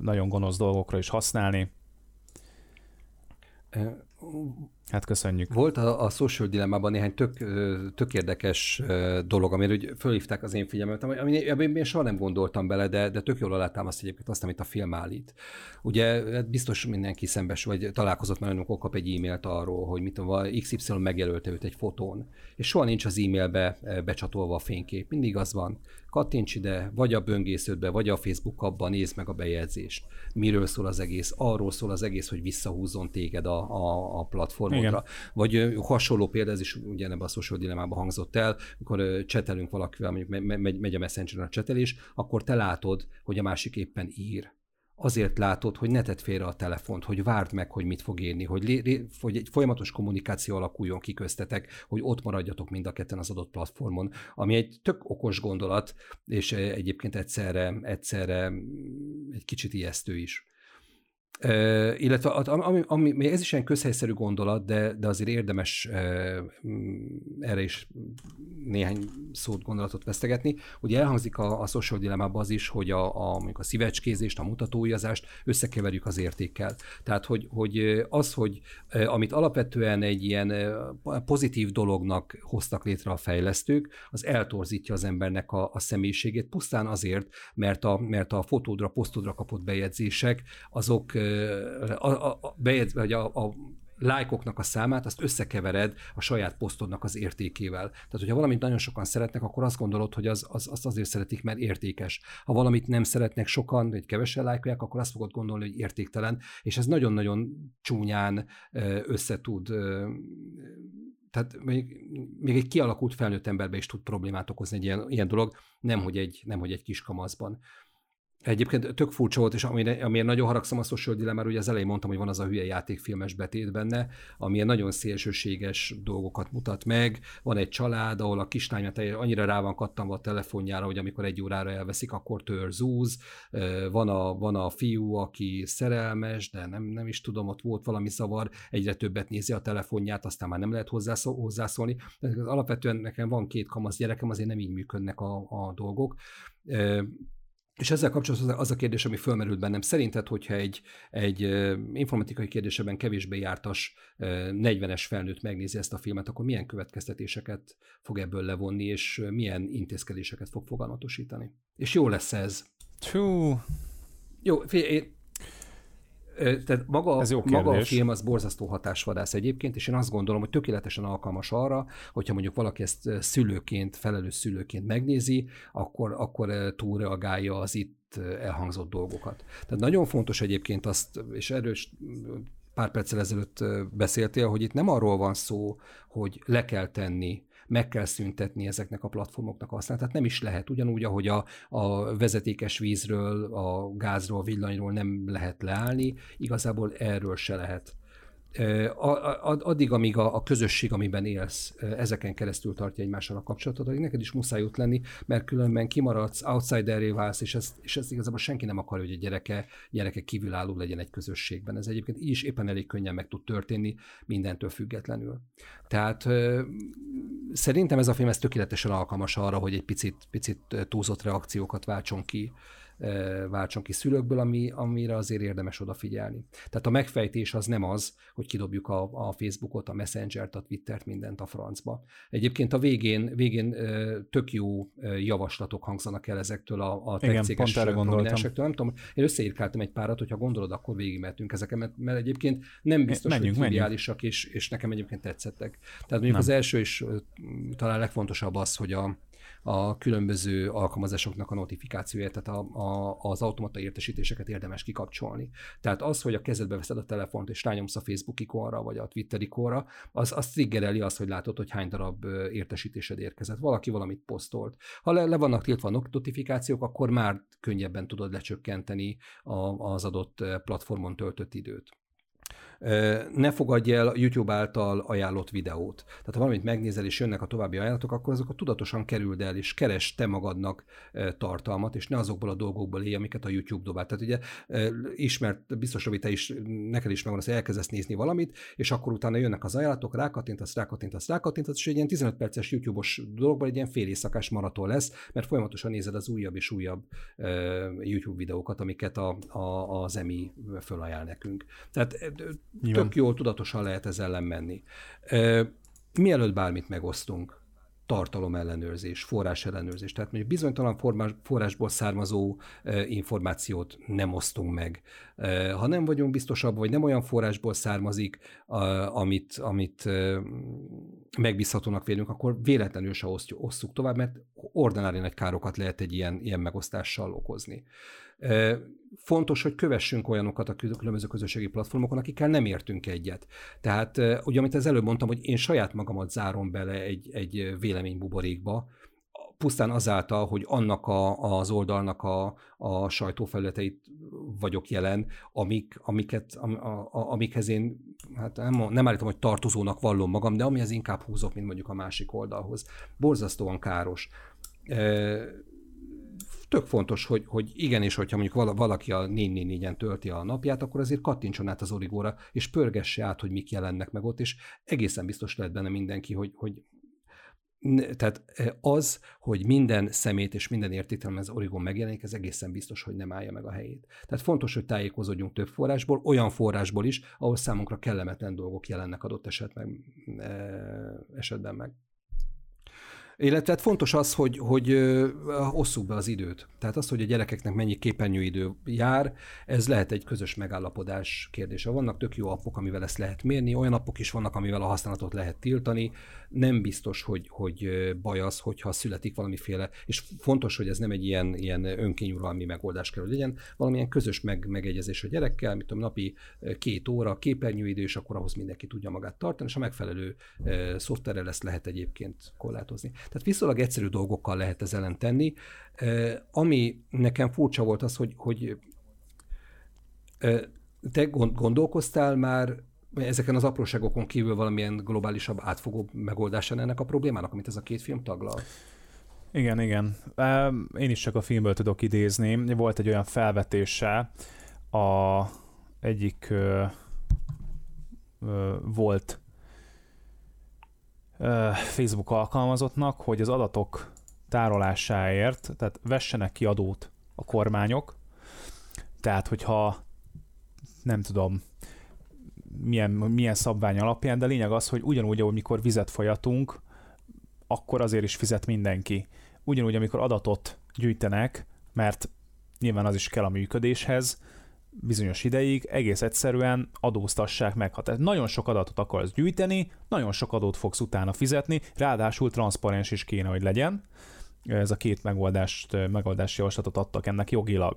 nagyon gonosz dolgokra is használni. Hát köszönjük. Volt a, a Social Dilemmában néhány tök, tök érdekes dolog, amire úgy fölhívták az én figyelmet, ami, ami én soha nem gondoltam bele, de, de tök jól alátámaszt egyébként azt, amit a film állít. Ugye hát biztos mindenki szembes, vagy találkozott már amikor kap egy e-mailt arról, hogy mit tudom, XY megjelölte őt egy fotón, és soha nincs az e-mailbe becsatolva a fénykép. Mindig az van, kattints ide, vagy a böngésződbe, vagy a Facebook abban, nézd meg a bejegyzést. Miről szól az egész? Arról szól az egész, hogy visszahúzzon téged a, a, a platformodra. Igen. Vagy hasonló példa, ez is ugye ebben a social dilemmában hangzott el, amikor csetelünk valakivel, mondjuk megy, megy a Messenger a csetelés, akkor te látod, hogy a másik éppen ír azért látod, hogy ne tedd félre a telefont, hogy várd meg, hogy mit fog írni, hogy, hogy egy folyamatos kommunikáció alakuljon ki köztetek, hogy ott maradjatok mind a ketten az adott platformon, ami egy tök okos gondolat, és egyébként egyszerre, egyszerre egy kicsit ijesztő is. Uh, illetve ami, ami, ami, ez is egy közhelyszerű gondolat, de, de azért érdemes uh, erre is néhány szót, gondolatot vesztegetni. Ugye elhangzik a, a social dilemmában az is, hogy a, a, mondjuk a szívecskézést, a mutatóiazást összekeverjük az értékkel. Tehát, hogy, hogy az, hogy amit alapvetően egy ilyen pozitív dolognak hoztak létre a fejlesztők, az eltorzítja az embernek a, a személyiségét, pusztán azért, mert a, mert a fotódra, posztodra kapott bejegyzések, azok a, a, a, bejegyz, vagy a, a lájkoknak a számát, azt összekevered a saját posztodnak az értékével. Tehát, hogyha valamit nagyon sokan szeretnek, akkor azt gondolod, hogy az, az, azt azért szeretik, mert értékes. Ha valamit nem szeretnek sokan, vagy kevesen lájkolják, akkor azt fogod gondolni, hogy értéktelen, és ez nagyon-nagyon csúnyán összetud tehát még, még egy kialakult felnőtt emberbe is tud problémát okozni egy ilyen, ilyen dolog, nemhogy egy, nemhogy egy kis kamaszban. Egyébként tök furcsa volt, és amire, amire nagyon haragszom a Social Dilemma, ugye az elején mondtam, hogy van az a hülye játékfilmes betét benne, ami nagyon szélsőséges dolgokat mutat meg. Van egy család, ahol a kislánya annyira rá van kattanva a telefonjára, hogy amikor egy órára elveszik, akkor tör zúz. Van a, van a fiú, aki szerelmes, de nem, nem is tudom, ott volt valami szavar, egyre többet nézi a telefonját, aztán már nem lehet hozzászól, hozzászólni. Alapvetően nekem van két kamasz gyerekem, azért nem így működnek a, a dolgok és ezzel kapcsolatban az a kérdés, ami fölmerült bennem. Szerinted, hogyha egy, egy informatikai kérdéseben kevésbé jártas 40-es felnőtt megnézi ezt a filmet, akkor milyen következtetéseket fog ebből levonni, és milyen intézkedéseket fog fogalmatosítani? És jó lesz ez. Tjú. Jó, figyelj, tehát maga, Ez jó maga a film az borzasztó hatásvadász egyébként, és én azt gondolom, hogy tökéletesen alkalmas arra, hogyha mondjuk valaki ezt szülőként, felelős szülőként megnézi, akkor, akkor túlreagálja az itt elhangzott dolgokat. Tehát nagyon fontos egyébként azt, és erős pár perccel ezelőtt beszéltél, hogy itt nem arról van szó, hogy le kell tenni meg kell szüntetni ezeknek a platformoknak a használatát. Nem is lehet, ugyanúgy, ahogy a, a vezetékes vízről, a gázról, villanyról nem lehet leállni, igazából erről se lehet addig, amíg a, a közösség, amiben élsz, ezeken keresztül tartja egymással a kapcsolatot, addig neked is muszáj ott lenni, mert különben kimaradsz, outsiderré válsz, és ez, és ez igazából senki nem akarja, hogy a gyereke, gyereke kívülálló legyen egy közösségben. Ez egyébként így is éppen elég könnyen meg tud történni, mindentől függetlenül. Tehát szerintem ez a film ez tökéletesen alkalmas arra, hogy egy picit, picit túlzott reakciókat váltson ki váltson ki szülőkből, ami, amire azért érdemes odafigyelni. Tehát a megfejtés az nem az, hogy kidobjuk a, a Facebookot, a Messenger-t, a Twittert, mindent a francba. Egyébként a végén, végén tök jó javaslatok hangzanak el ezektől a, a tech céges. Nem tudom, én összeírkáltam egy párat, hogyha gondolod, akkor végigmehetünk ezeket, mert, mert egyébként nem biztos, menjünk, hogy triviálisak, és, és nekem egyébként tetszettek. Tehát mondjuk nem. az első is talán legfontosabb az, hogy a, a különböző alkalmazásoknak a notifikációját, tehát a, a, az automata értesítéseket érdemes kikapcsolni. Tehát az, hogy a kezedbe veszed a telefont és rányomsz a Facebook ikonra, vagy a Twitter ikonra, az, az triggereli azt, hogy látod, hogy hány darab értesítésed érkezett. Valaki valamit posztolt. Ha le, le vannak tiltva a notifikációk, akkor már könnyebben tudod lecsökkenteni a, az adott platformon töltött időt ne fogadj el YouTube által ajánlott videót. Tehát ha valamit megnézel, és jönnek a további ajánlatok, akkor azokat tudatosan kerüld el, és keres te magadnak tartalmat, és ne azokból a dolgokból élj, amiket a YouTube dobál. Tehát ugye ismert, biztos, hogy te is, neked is megvan hogy elkezdesz nézni valamit, és akkor utána jönnek az ajánlatok, rákattintasz, rákattintasz, rákattintasz, és egy ilyen 15 perces YouTube-os dologban egy ilyen fél éjszakás maraton lesz, mert folyamatosan nézed az újabb és újabb YouTube videókat, amiket a, a, az EMI fölajánl nekünk. Tehát Igen. Tök jól, tudatosan lehet ezzel ellen menni. Mielőtt bármit megosztunk, tartalom ellenőrzés, forrás ellenőrzés. Tehát mondjuk bizonytalan forrásból származó információt nem osztunk meg. Ha nem vagyunk biztosabb, vagy nem olyan forrásból származik, amit, amit megbízhatónak vélünk, akkor véletlenül se osztjuk tovább, mert ordinári nagy károkat lehet egy ilyen, ilyen megosztással okozni. Fontos, hogy kövessünk olyanokat a különböző közösségi platformokon, akikkel nem értünk egyet. Tehát ugye, amit az előbb mondtam, hogy én saját magamat zárom bele egy, egy véleménybuborékba, pusztán azáltal, hogy annak a, az oldalnak a, a sajtófelületeit vagyok jelen, amik, amiket, am, a, a, amikhez én hát nem, nem állítom, hogy tartozónak vallom magam, de amihez inkább húzok, mint mondjuk a másik oldalhoz. Borzasztóan káros tök fontos, hogy, hogy igenis, hogyha mondjuk valaki a 444-en tölti a napját, akkor azért kattintson át az origóra, és pörgesse át, hogy mik jelennek meg ott, és egészen biztos lehet benne mindenki, hogy, hogy tehát e, az, hogy minden szemét és minden értéktelem az Origon megjelenik, ez egészen biztos, hogy nem állja meg a helyét. Tehát fontos, hogy tájékozódjunk több forrásból, olyan forrásból is, ahol számunkra kellemetlen dolgok jelennek adott eset meg, e, esetben meg. Illetve fontos az, hogy, hogy osszuk be az időt. Tehát az, hogy a gyerekeknek mennyi képernyőidő jár, ez lehet egy közös megállapodás kérdése. Vannak tök jó appok, amivel ezt lehet mérni, olyan appok is vannak, amivel a használatot lehet tiltani. Nem biztos, hogy, hogy baj az, hogyha születik valamiféle, és fontos, hogy ez nem egy ilyen, ilyen önkényuralmi megoldás kell, hogy legyen, valamilyen közös meg, megegyezés a gyerekkel, mit tudom, napi két óra képernyőidő, és akkor ahhoz mindenki tudja magát tartani, és a megfelelő szoftverrel ezt lehet egyébként korlátozni. Tehát viszonylag egyszerű dolgokkal lehet ez ellen tenni. Ami nekem furcsa volt az, hogy, hogy te gondolkoztál már ezeken az apróságokon kívül valamilyen globálisabb, átfogó megoldásán ennek a problémának, amit ez a két film taglal? Igen, igen. Én is csak a filmből tudok idézni. Volt egy olyan felvetése a egyik ö, ö, volt Facebook alkalmazottnak, hogy az adatok tárolásáért, tehát vessenek ki adót a kormányok, tehát hogyha nem tudom, milyen, milyen szabvány alapján, de lényeg az, hogy ugyanúgy, ahogy mikor vizet folyatunk, akkor azért is fizet mindenki. Ugyanúgy, amikor adatot gyűjtenek, mert nyilván az is kell a működéshez, bizonyos ideig egész egyszerűen adóztassák meg. Ha tehát nagyon sok adatot akarsz gyűjteni, nagyon sok adót fogsz utána fizetni, ráadásul transzparens is kéne, hogy legyen. Ez a két megoldást, megoldási javaslatot adtak ennek jogilag.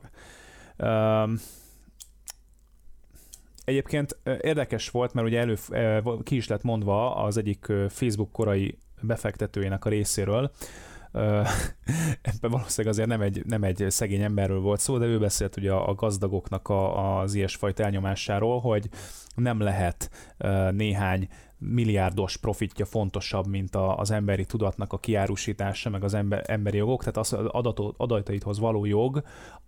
Egyébként érdekes volt, mert ugye elő, ki is lett mondva az egyik Facebook korai befektetőjének a részéről, [LAUGHS] ebben valószínűleg azért nem egy, nem egy szegény emberről volt szó, de ő beszélt ugye a gazdagoknak a, az ilyesfajta elnyomásáról, hogy nem lehet néhány milliárdos profitja fontosabb, mint a, az emberi tudatnak a kiárusítása, meg az ember, emberi jogok, tehát az adatot, adataithoz való jog,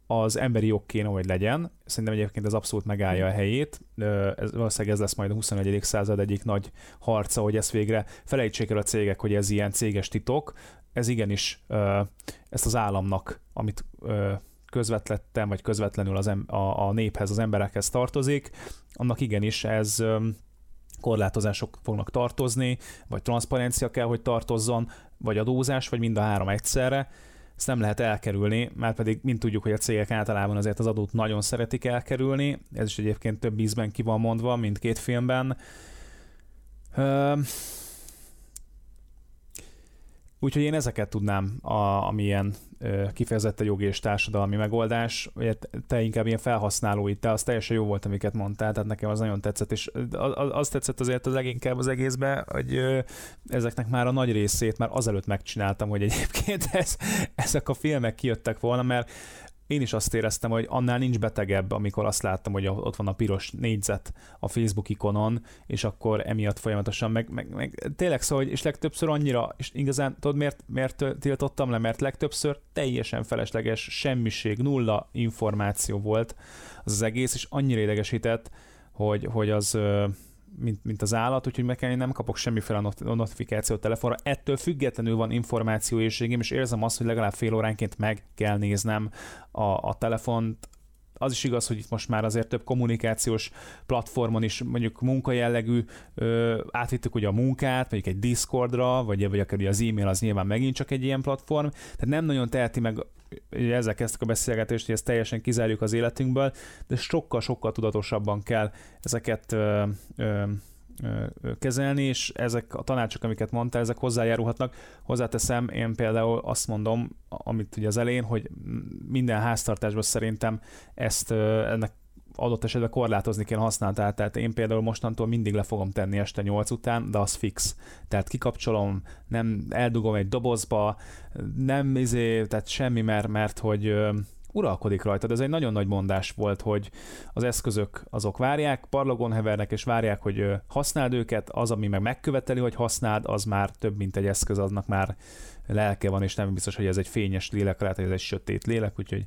az emberi jog kéne, hogy legyen. Szerintem egyébként ez abszolút megállja a helyét. Ez, valószínűleg ez lesz majd a 21. század egyik nagy harca, hogy ezt végre felejtsék el a cégek, hogy ez ilyen céges titok, ez igenis ezt az államnak, amit közvetlettem, vagy közvetlenül az em- a, a néphez, az emberekhez tartozik, annak igenis ez korlátozások fognak tartozni, vagy transzparencia kell, hogy tartozzon, vagy adózás, vagy mind a három egyszerre. Ezt nem lehet elkerülni, mert pedig mint tudjuk, hogy a cégek általában azért az adót nagyon szeretik elkerülni, ez is egyébként több ízben ki van mondva, mint két filmben. Úgyhogy én ezeket tudnám, a, amilyen kifejezetten jogi és társadalmi megoldás. Ugye te inkább ilyen felhasználói, te az teljesen jó volt, amiket mondtál, tehát nekem az nagyon tetszett, és az, az tetszett azért az leginkább az egészben, hogy ezeknek már a nagy részét már azelőtt megcsináltam, hogy egyébként [LAUGHS] ez, ezek a filmek kijöttek volna, mert én is azt éreztem, hogy annál nincs betegebb, amikor azt láttam, hogy ott van a piros négyzet a Facebook ikonon, és akkor emiatt folyamatosan meg, meg, meg tényleg szóval, és legtöbbször annyira, és igazán tudod miért, miért tiltottam le, mert legtöbbször teljesen felesleges, semmiség, nulla információ volt az, az egész, és annyira idegesített, hogy, hogy az mint, mint az állat, úgyhogy meg kell, én nem kapok semmiféle notifikációt telefonra. Ettől függetlenül van információészségem, és érzem azt, hogy legalább fél óránként meg kell néznem a, a telefont, az is igaz, hogy itt most már azért több kommunikációs platformon is mondjuk munkajellegű átvittük ugye a munkát, mondjuk egy Discordra, vagy, vagy akár ugye az e-mail az nyilván megint csak egy ilyen platform, tehát nem nagyon teheti meg ugye ezzel kezdtek a beszélgetést, hogy ezt teljesen kizárjuk az életünkből, de sokkal-sokkal tudatosabban kell ezeket ö, ö, kezelni, és ezek a tanácsok, amiket mondtál, ezek hozzájárulhatnak. Hozzáteszem, én például azt mondom, amit ugye az elején, hogy minden háztartásban szerintem ezt ennek adott esetben korlátozni kell használatát. Tehát én például mostantól mindig le fogom tenni este 8 után, de az fix. Tehát kikapcsolom, nem eldugom egy dobozba, nem izé, tehát semmi, mert, mert hogy uralkodik rajtad. Ez egy nagyon nagy mondás volt, hogy az eszközök azok várják, parlagon hevernek és várják, hogy használd őket, az, ami meg megköveteli, hogy használd, az már több, mint egy eszköz, aznak már lelke van, és nem biztos, hogy ez egy fényes lélek, lehet, hogy ez egy sötét lélek, úgyhogy...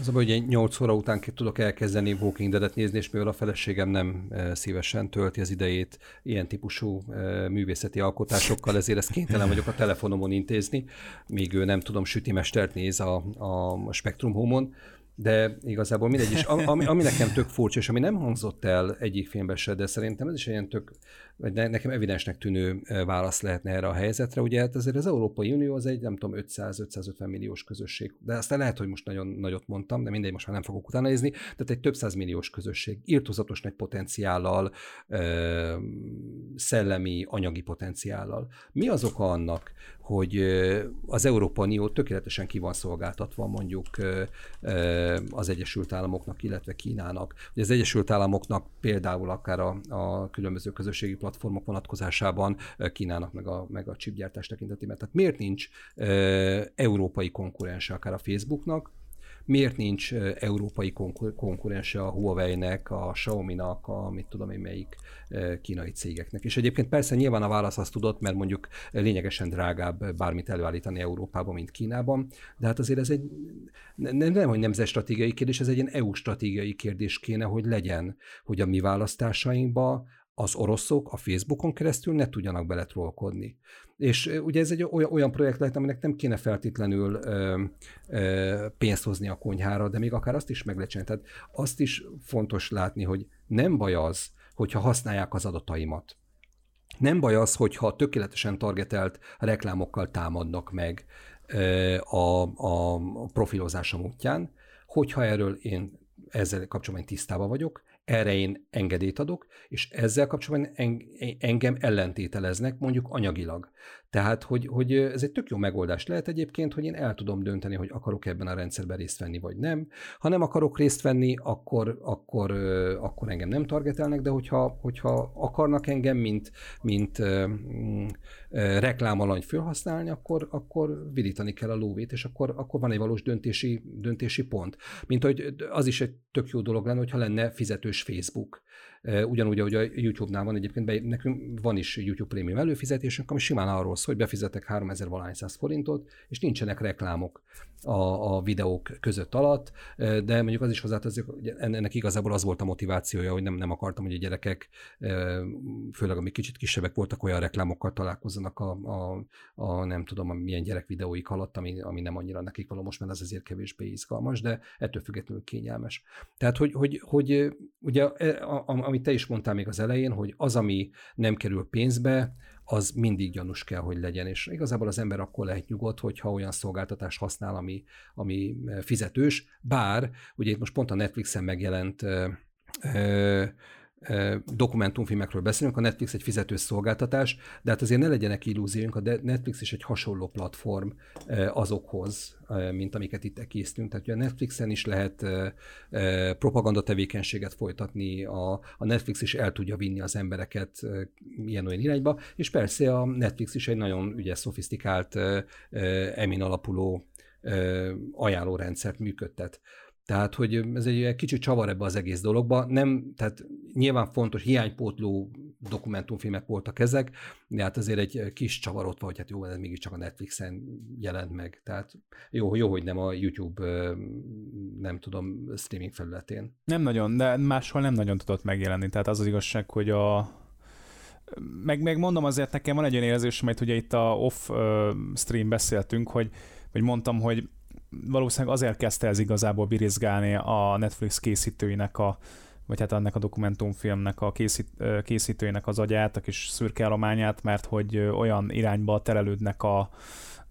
Az a hogy egy 8 óra után tudok elkezdeni Walking Dead-et nézni, és mivel a feleségem nem szívesen tölti az idejét ilyen típusú művészeti alkotásokkal, ezért ezt kénytelen vagyok a telefonomon intézni, míg ő nem tudom, sütimestert néz a, a Spectrum Home-on, de igazából mindegy is. Ami, ami nekem tök furcsa, és ami nem hangzott el egyik filmben se, de szerintem ez is ilyen tök vagy nekem evidensnek tűnő válasz lehetne erre a helyzetre. Ugye hát azért az Európai Unió az egy, nem tudom, 500-550 milliós közösség. De aztán lehet, hogy most nagyon nagyot mondtam, de mindegy, most már nem fogok utána nézni. Tehát egy több milliós közösség, írtozatos nagy potenciállal, szellemi, anyagi potenciállal. Mi az oka annak, hogy az Európai Unió tökéletesen ki van szolgáltatva mondjuk az Egyesült Államoknak, illetve Kínának. Ugye az Egyesült Államoknak például akár a, a különböző közösségi platformok vonatkozásában Kínának meg a, meg a chipgyártás tekintetében. Tehát miért nincs európai konkurense akár a Facebooknak, miért nincs európai konkurense a Huawei-nek, a Xiaomi-nak, a mit tudom én melyik kínai cégeknek. És egyébként persze nyilván a válasz azt tudott, mert mondjuk lényegesen drágább bármit előállítani Európában, mint Kínában, de hát azért ez egy nem, nem hogy nemzetstratégiai kérdés, ez egy ilyen EU stratégiai kérdés kéne, hogy legyen, hogy a mi választásainkba az oroszok a Facebookon keresztül ne tudjanak beletrolkodni. És ugye ez egy olyan, projekt lehet, aminek nem kéne feltétlenül ö, ö, pénzt hozni a konyhára, de még akár azt is meg. Tehát azt is fontos látni, hogy nem baj az, hogyha használják az adataimat. Nem baj az, hogyha tökéletesen targetelt reklámokkal támadnak meg a, a profilozásom útján, hogyha erről én ezzel kapcsolatban tisztában vagyok, erre én engedélyt adok, és ezzel kapcsolatban engem ellentételeznek mondjuk anyagilag. Tehát, hogy, hogy ez egy tök jó megoldás lehet egyébként, hogy én el tudom dönteni, hogy akarok ebben a rendszerben részt venni, vagy nem. Ha nem akarok részt venni, akkor, akkor, akkor engem nem targetelnek, de hogyha, hogyha akarnak engem, mint, mint mm, reklámalany felhasználni, akkor, akkor vidítani kell a lóvét, és akkor, akkor van egy valós döntési, döntési pont. Mint hogy az is egy tök jó dolog lenne, hogyha lenne fizetős Facebook Ugyanúgy, ahogy a YouTube-nál van egyébként, be, nekünk van is YouTube Premium előfizetésünk, ami simán arról szól, hogy befizetek 3000 valányszáz forintot, és nincsenek reklámok a, a videók között alatt, de mondjuk az is hozzátartozik, hogy ennek igazából az volt a motivációja, hogy nem, nem akartam, hogy a gyerekek, főleg amik kicsit kisebbek voltak, olyan reklámokkal találkozzanak a, a, a nem tudom, a milyen gyerek videóik alatt, ami, ami nem annyira nekik való most, mert ez azért kevésbé izgalmas, de ettől függetlenül kényelmes. Tehát, hogy, hogy, hogy ugye, e, amit te is mondtál még az elején, hogy az, ami nem kerül pénzbe, az mindig gyanús kell, hogy legyen, és igazából az ember akkor lehet nyugodt, hogyha olyan szolgáltatást használ, ami, ami fizetős, bár ugye itt most pont a Netflixen megjelent ö, ö, dokumentumfilmekről beszélünk, a Netflix egy fizetős szolgáltatás, de hát azért ne legyenek illúzióink, a Netflix is egy hasonló platform azokhoz, mint amiket itt készítünk. Tehát a Netflixen is lehet propaganda tevékenységet folytatni, a, Netflix is el tudja vinni az embereket ilyen-olyan irányba, és persze a Netflix is egy nagyon ugye szofisztikált, emin alapuló ajánlórendszert működtet. Tehát, hogy ez egy kicsit csavar ebbe az egész dologba. Nem, tehát nyilván fontos, hiánypótló dokumentumfilmek voltak ezek, de hát azért egy kis csavar ott van, hogy hát jó, ez mégiscsak a Netflixen jelent meg. Tehát jó, jó, hogy nem a YouTube, nem tudom, streaming felületén. Nem nagyon, de máshol nem nagyon tudott megjelenni. Tehát az az igazság, hogy a, meg, meg mondom azért nekem van egy olyan érzés, amit ugye itt a off stream beszéltünk, hogy, hogy mondtam, hogy valószínűleg azért kezdte ez igazából birizgálni a Netflix készítőinek a vagy hát ennek a dokumentumfilmnek a készít, készítőinek az agyát, a kis szürke állományát, mert hogy olyan irányba terelődnek a,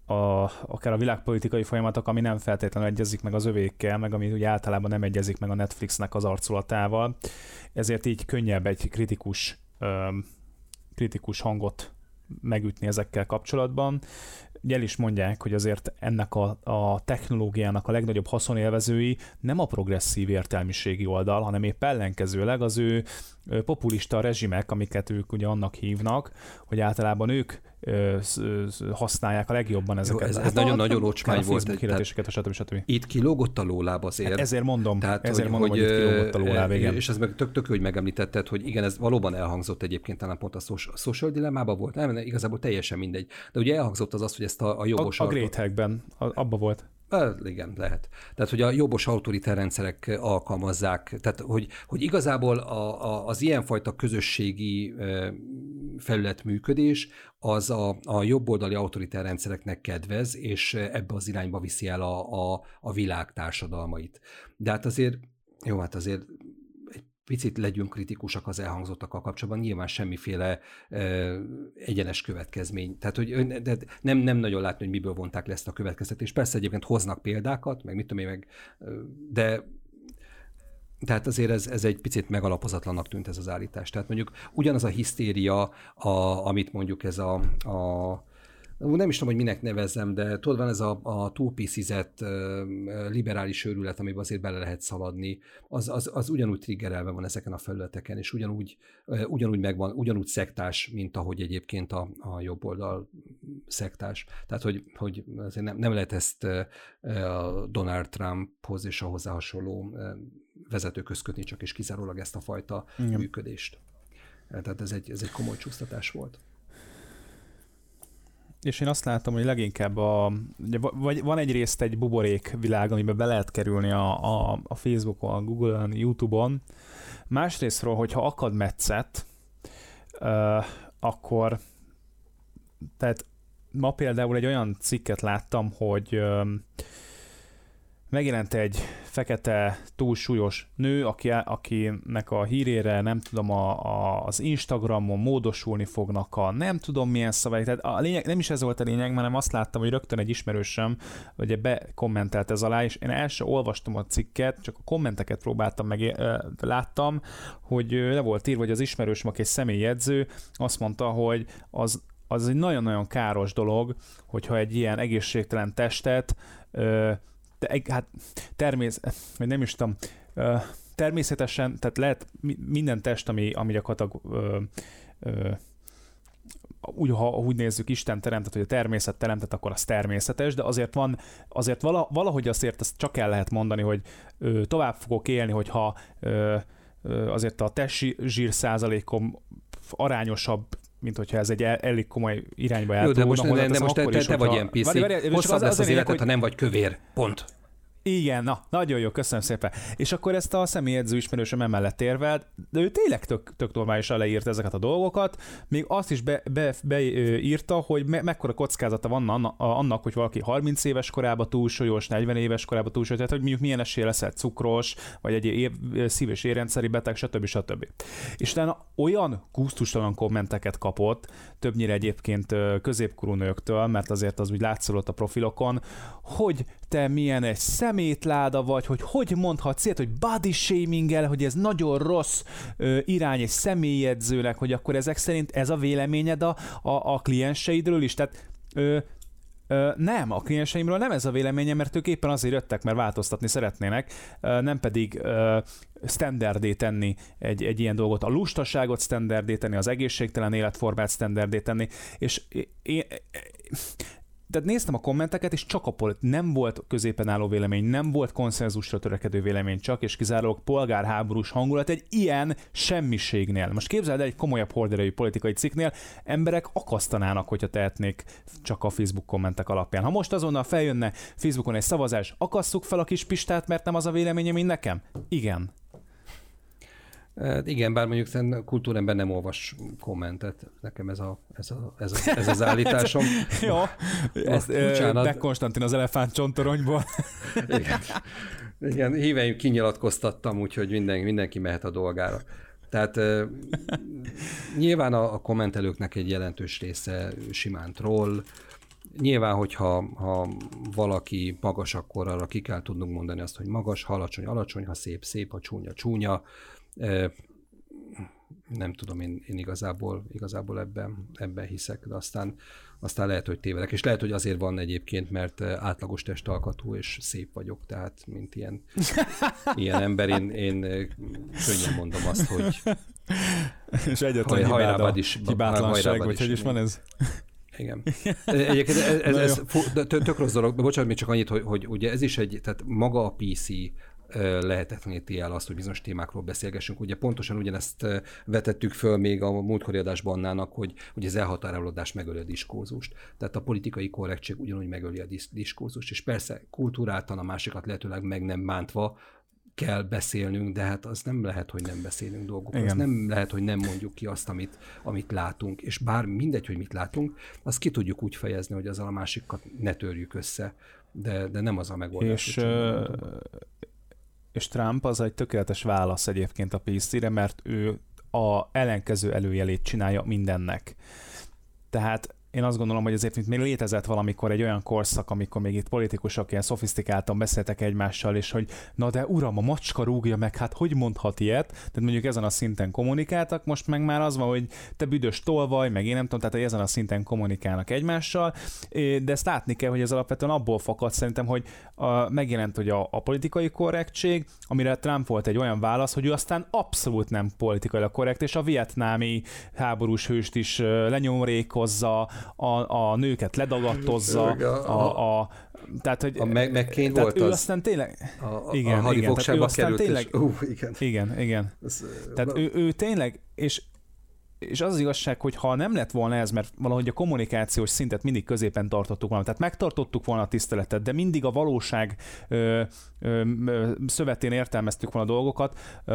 a, akár a világpolitikai folyamatok, ami nem feltétlenül egyezik meg az övékkel, meg ami ugye általában nem egyezik meg a Netflixnek az arculatával, ezért így könnyebb egy kritikus, kritikus hangot megütni ezekkel kapcsolatban el is mondják, hogy azért ennek a, a technológiának a legnagyobb haszonélvezői nem a progresszív értelmiségi oldal, hanem épp ellenkezőleg az ő populista rezsimek, amiket ők ugye annak hívnak, hogy általában ők használják a legjobban ezeket. Jó, ez, ez nagyon-nagyon ocsmány volt. Hirdetéseket, stb. stb. Itt kilógott a lóláb azért. Hát ezért mondom, tehát, ezért hogy, mondom, hogy, hogy itt kilógott a lóláb, igen. És ez meg tök, tök hogy megemlítetted, hogy igen, ez valóban elhangzott egyébként talán pont a social dilemmában volt, nem, igazából teljesen mindegy. De ugye elhangzott az az, hogy ezt a, a jobbos... A, a Great Hackben, abba volt. Igen, lehet. Tehát, hogy a jobbos autoritár rendszerek alkalmazzák, tehát, hogy, hogy igazából a, a, az ilyenfajta közösségi felület működés az a, a jobboldali autoritár rendszereknek kedvez, és ebbe az irányba viszi el a, a, a világ társadalmait. De hát azért, jó, hát azért picit legyünk kritikusak az elhangzottakkal kapcsolatban, nyilván semmiféle ö, egyenes következmény. Tehát, hogy de nem, nem nagyon látni, hogy miből vonták le ezt a következtetést. Persze egyébként hoznak példákat, meg mit tudom én, meg, de tehát azért ez, ez egy picit megalapozatlannak tűnt ez az állítás. Tehát mondjuk ugyanaz a hisztéria, a, amit mondjuk ez a, a nem is tudom, hogy minek nevezzem, de tudod, van ez a, a túlpiszizett liberális őrület, amiben azért bele lehet szaladni, az, az, az ugyanúgy triggerelve van ezeken a felületeken, és ugyanúgy, ugyanúgy megvan, ugyanúgy szektás, mint ahogy egyébként a, a jobb oldal szektás. Tehát, hogy, hogy azért nem, nem lehet ezt a Donald Trumphoz és a hozzá hasonló vezetőköz kötni, csak és kizárólag ezt a fajta Igen. működést. Tehát ez egy, ez egy komoly csúsztatás volt és én azt látom, hogy leginkább a, vagy van egyrészt egy buborék világ, amiben be lehet kerülni a, a, a Facebookon, a Google-on, YouTube-on. Másrésztről, hogyha akad metszet, uh, akkor tehát ma például egy olyan cikket láttam, hogy uh, megjelent egy fekete, túlsúlyos nő, aki, akinek a hírére nem tudom, a, a, az Instagramon módosulni fognak a nem tudom milyen szavai. Tehát a lényeg, nem is ez volt a lényeg, hanem azt láttam, hogy rögtön egy ismerősöm ugye bekommentelt ez alá, és én el sem olvastam a cikket, csak a kommenteket próbáltam meg, láttam, hogy le volt írva, hogy az ismerősöm, aki egy személyjegyző, azt mondta, hogy az az egy nagyon-nagyon káros dolog, hogyha egy ilyen egészségtelen testet de, hát természet, vagy nem is tudom, természetesen, tehát lehet minden test, ami, ami gyakorlatilag ö, ö, úgy, ha úgy nézzük, Isten teremtett, hogy a természet teremtett, akkor az természetes, de azért van, azért vala, valahogy azért ezt csak el lehet mondani, hogy ö, tovább fogok élni, hogyha ö, ö, azért a testzsír százalékom arányosabb mint hogyha ez egy el, elég komoly irányba eltolna. Jó, de most, de, de most te, te, te vagy ilyen piszi. Hosszabb lesz az életed, hogy... ha nem vagy kövér. Pont. Igen, na, nagyon jó, köszönöm szépen. És akkor ezt a személyedző ismerősöm emellett érvelt, de ő tényleg tök, tök normálisan leírt ezeket a dolgokat, még azt is beírta, be, be hogy me, mekkora kockázata van annak, hogy valaki 30 éves korában túlsúlyos, 40 éves korában túlsúlyos, tehát hogy mondjuk milyen esélye lesz egy cukros, vagy egy év, szív- és érrendszeri beteg, stb. stb. És utána olyan gusztustalan kommenteket kapott, többnyire egyébként középkorú nőktől, mert azért az úgy látszolott a profilokon, hogy te milyen egy szemétláda vagy, hogy hogy mondhatsz ilyet, hogy body shaming hogy ez nagyon rossz ö, irány egy személyedzőnek, hogy akkor ezek szerint ez a véleményed a, a, a klienseidről is, tehát ö, Ö, nem, a klienseimről nem ez a véleménye, mert ők éppen azért jöttek, mert változtatni szeretnének, ö, nem pedig ö, standardé tenni egy, egy ilyen dolgot, a lustaságot standardé tenni, az egészségtelen életformát standardé tenni, és én, tehát néztem a kommenteket, és csak a polit, nem volt középen álló vélemény, nem volt konszenzusra törekedő vélemény, csak és kizárólag polgárháborús hangulat egy ilyen semmiségnél. Most képzeld el egy komolyabb horderejű politikai cikknél, emberek akasztanának, hogyha tehetnék csak a Facebook kommentek alapján. Ha most azonnal feljönne Facebookon egy szavazás, akasszuk fel a kis pistát, mert nem az a véleménye, mint nekem? Igen. Hát igen, bár mondjuk kultúrember nem olvas kommentet. Nekem ez, a, ez, a, ez, a, ez az [LAUGHS] állításom. Jó, ez, de Konstantin az elefánt csontoronyból. [LAUGHS] igen. igen, híveim kinyilatkoztattam, úgyhogy minden, mindenki mehet a dolgára. Tehát nyilván a, a kommentelőknek egy jelentős része simán troll, Nyilván, hogyha ha valaki magas, akkor arra ki kell tudnunk mondani azt, hogy magas, ha alacsony, alacsony, ha szép, szép, ha csúnya, csúnya. Nem tudom, én, én igazából, igazából ebben, ebben hiszek, de aztán, aztán lehet, hogy tévedek. És lehet, hogy azért van egyébként, mert átlagos testalkatú és szép vagyok, tehát mint ilyen, [LAUGHS] ilyen ember, én, én könnyen mondom azt, hogy [LAUGHS] és egyetlen hibád is, hibátlanság, vagy hogy is van ez? Igen. [LAUGHS] Egyébként ez, ez, ez tök rossz dolog, bocsánat, még csak annyit, hogy, hogy ugye ez is egy, tehát maga a PC lehetetleníti el azt, hogy bizonyos témákról beszélgessünk. Ugye pontosan ugyanezt vetettük föl még a múltkori adásban annának, hogy, hogy az elhatárolódás megöli a diskózust. Tehát a politikai korrektség ugyanúgy megöli a diskózust, és persze kultúráltan a másikat lehetőleg meg nem bántva, kell beszélnünk, de hát az nem lehet, hogy nem beszélünk dolgokról. Az nem lehet, hogy nem mondjuk ki azt, amit, amit látunk. És bár mindegy, hogy mit látunk, azt ki tudjuk úgy fejezni, hogy azzal a másikat ne törjük össze, de, de nem az a megoldás. És, és Trump az egy tökéletes válasz egyébként a PC-re, mert ő a ellenkező előjelét csinálja mindennek. Tehát én azt gondolom, hogy azért mint még létezett valamikor egy olyan korszak, amikor még itt politikusok ilyen szofisztikáltan beszéltek egymással, és hogy na de uram, a macska rúgja meg, hát hogy mondhat ilyet? Tehát mondjuk ezen a szinten kommunikáltak, most meg már az van, hogy te büdös tolvaj, meg én nem tudom, tehát hogy ezen a szinten kommunikálnak egymással, de ezt látni kell, hogy ez alapvetően abból fakad szerintem, hogy a, megjelent, hogy a, a politikai korrektség, amire Trump volt egy olyan válasz, hogy ő aztán abszolút nem politikailag korrekt, és a vietnámi háborús hőst is lenyomrékozza, a, a nőket ledagadtozza, a, a, tehát, hogy, a McCain tehát volt ő az, aztán tényleg, a, igen, a igen, tehát ő aztán tényleg, és, uh, igen. igen, igen. Ez, tehát ő, ő tényleg, és és az az igazság, hogy ha nem lett volna ez, mert valahogy a kommunikációs szintet mindig középen tartottuk volna, tehát megtartottuk volna a tiszteletet, de mindig a valóság ö, ö, ö, szövetén értelmeztük volna a dolgokat, ö,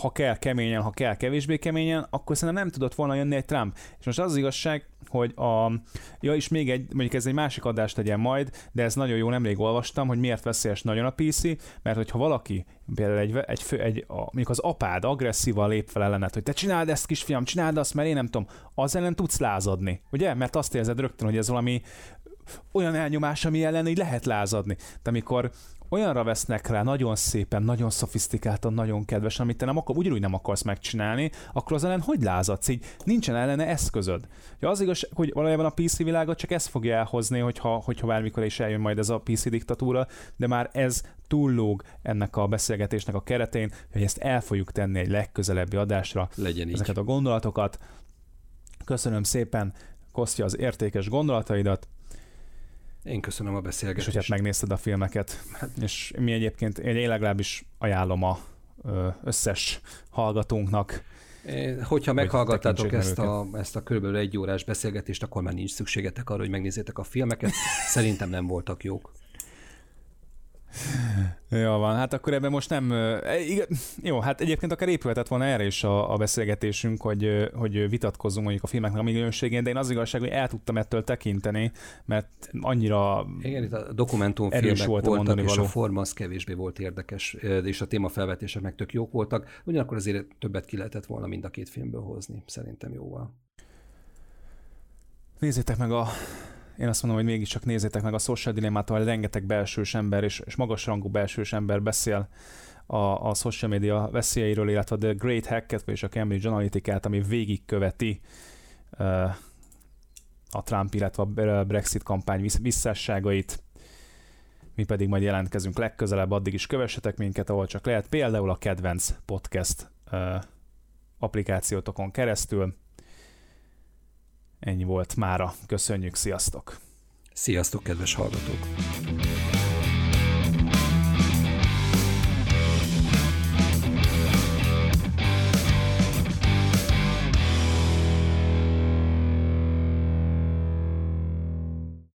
ha kell keményen, ha kell kevésbé keményen, akkor szerintem nem tudott volna jönni egy Trump. És most az az igazság, hogy a, ja és még egy, mondjuk ez egy másik adást tegyen majd, de ez nagyon jó, nemrég olvastam, hogy miért veszélyes nagyon a PC, mert hogyha valaki például egy, egy, fő, egy a, mondjuk az apád agresszívan lép fel ellenet, hogy te csináld ezt kisfiam, csináld azt, mert én nem tudom, az ellen tudsz lázadni, ugye? Mert azt érzed rögtön, hogy ez valami olyan elnyomás, ami ellen így lehet lázadni. De amikor olyanra vesznek rá nagyon szépen, nagyon szofisztikáltan, nagyon kedvesen, amit te nem akar, ugyanúgy nem akarsz megcsinálni, akkor az ellen hogy lázadsz? Így nincsen ellene eszközöd. Ja, az igaz, hogy valójában a PC világot csak ez fogja elhozni, hogyha, hogyha bármikor is eljön majd ez a PC diktatúra, de már ez túllóg ennek a beszélgetésnek a keretén, hogy ezt el fogjuk tenni egy legközelebbi adásra. Legyen így. Ezeket a gondolatokat. Köszönöm szépen, Kostya, az értékes gondolataidat. Én köszönöm a beszélgetést. És hogy hát megnézted a filmeket. Hát. És mi egyébként, én legalábbis ajánlom a összes hallgatónknak, Hogyha meghallgattátok ezt a, ezt a körülbelül egy órás beszélgetést, akkor már nincs szükségetek arra, hogy megnézzétek a filmeket. Szerintem nem voltak jók. Jó van, hát akkor ebben most nem... Jó, hát egyébként akár épülhetett volna erre is a, a beszélgetésünk, hogy, hogy vitatkozzunk mondjuk a filmeknek a minőségén, de én az igazság, hogy el tudtam ettől tekinteni, mert annyira Igen, itt a dokumentumfilmek volt voltak, a és való. a forma az kevésbé volt érdekes, és a témafelvetések meg tök jók voltak, ugyanakkor azért többet ki lehetett volna mind a két filmből hozni, szerintem jóval. Nézzétek meg a én azt mondom, hogy mégiscsak nézzétek meg a Social Dilemmát, ahol rengeteg belsős ember és, és magas belsős ember beszél a, a social media veszélyeiről, illetve a The Great Hacket, vagyis a Cambridge Analytica-t, ami végigköveti uh, a Trump, illetve a Brexit kampány visszásságait. Mi pedig majd jelentkezünk legközelebb, addig is kövessetek minket, ahol csak lehet, például a kedvenc podcast uh, applikációtokon keresztül. Ennyi volt mára. Köszönjük, sziasztok! Sziasztok, kedves hallgatók!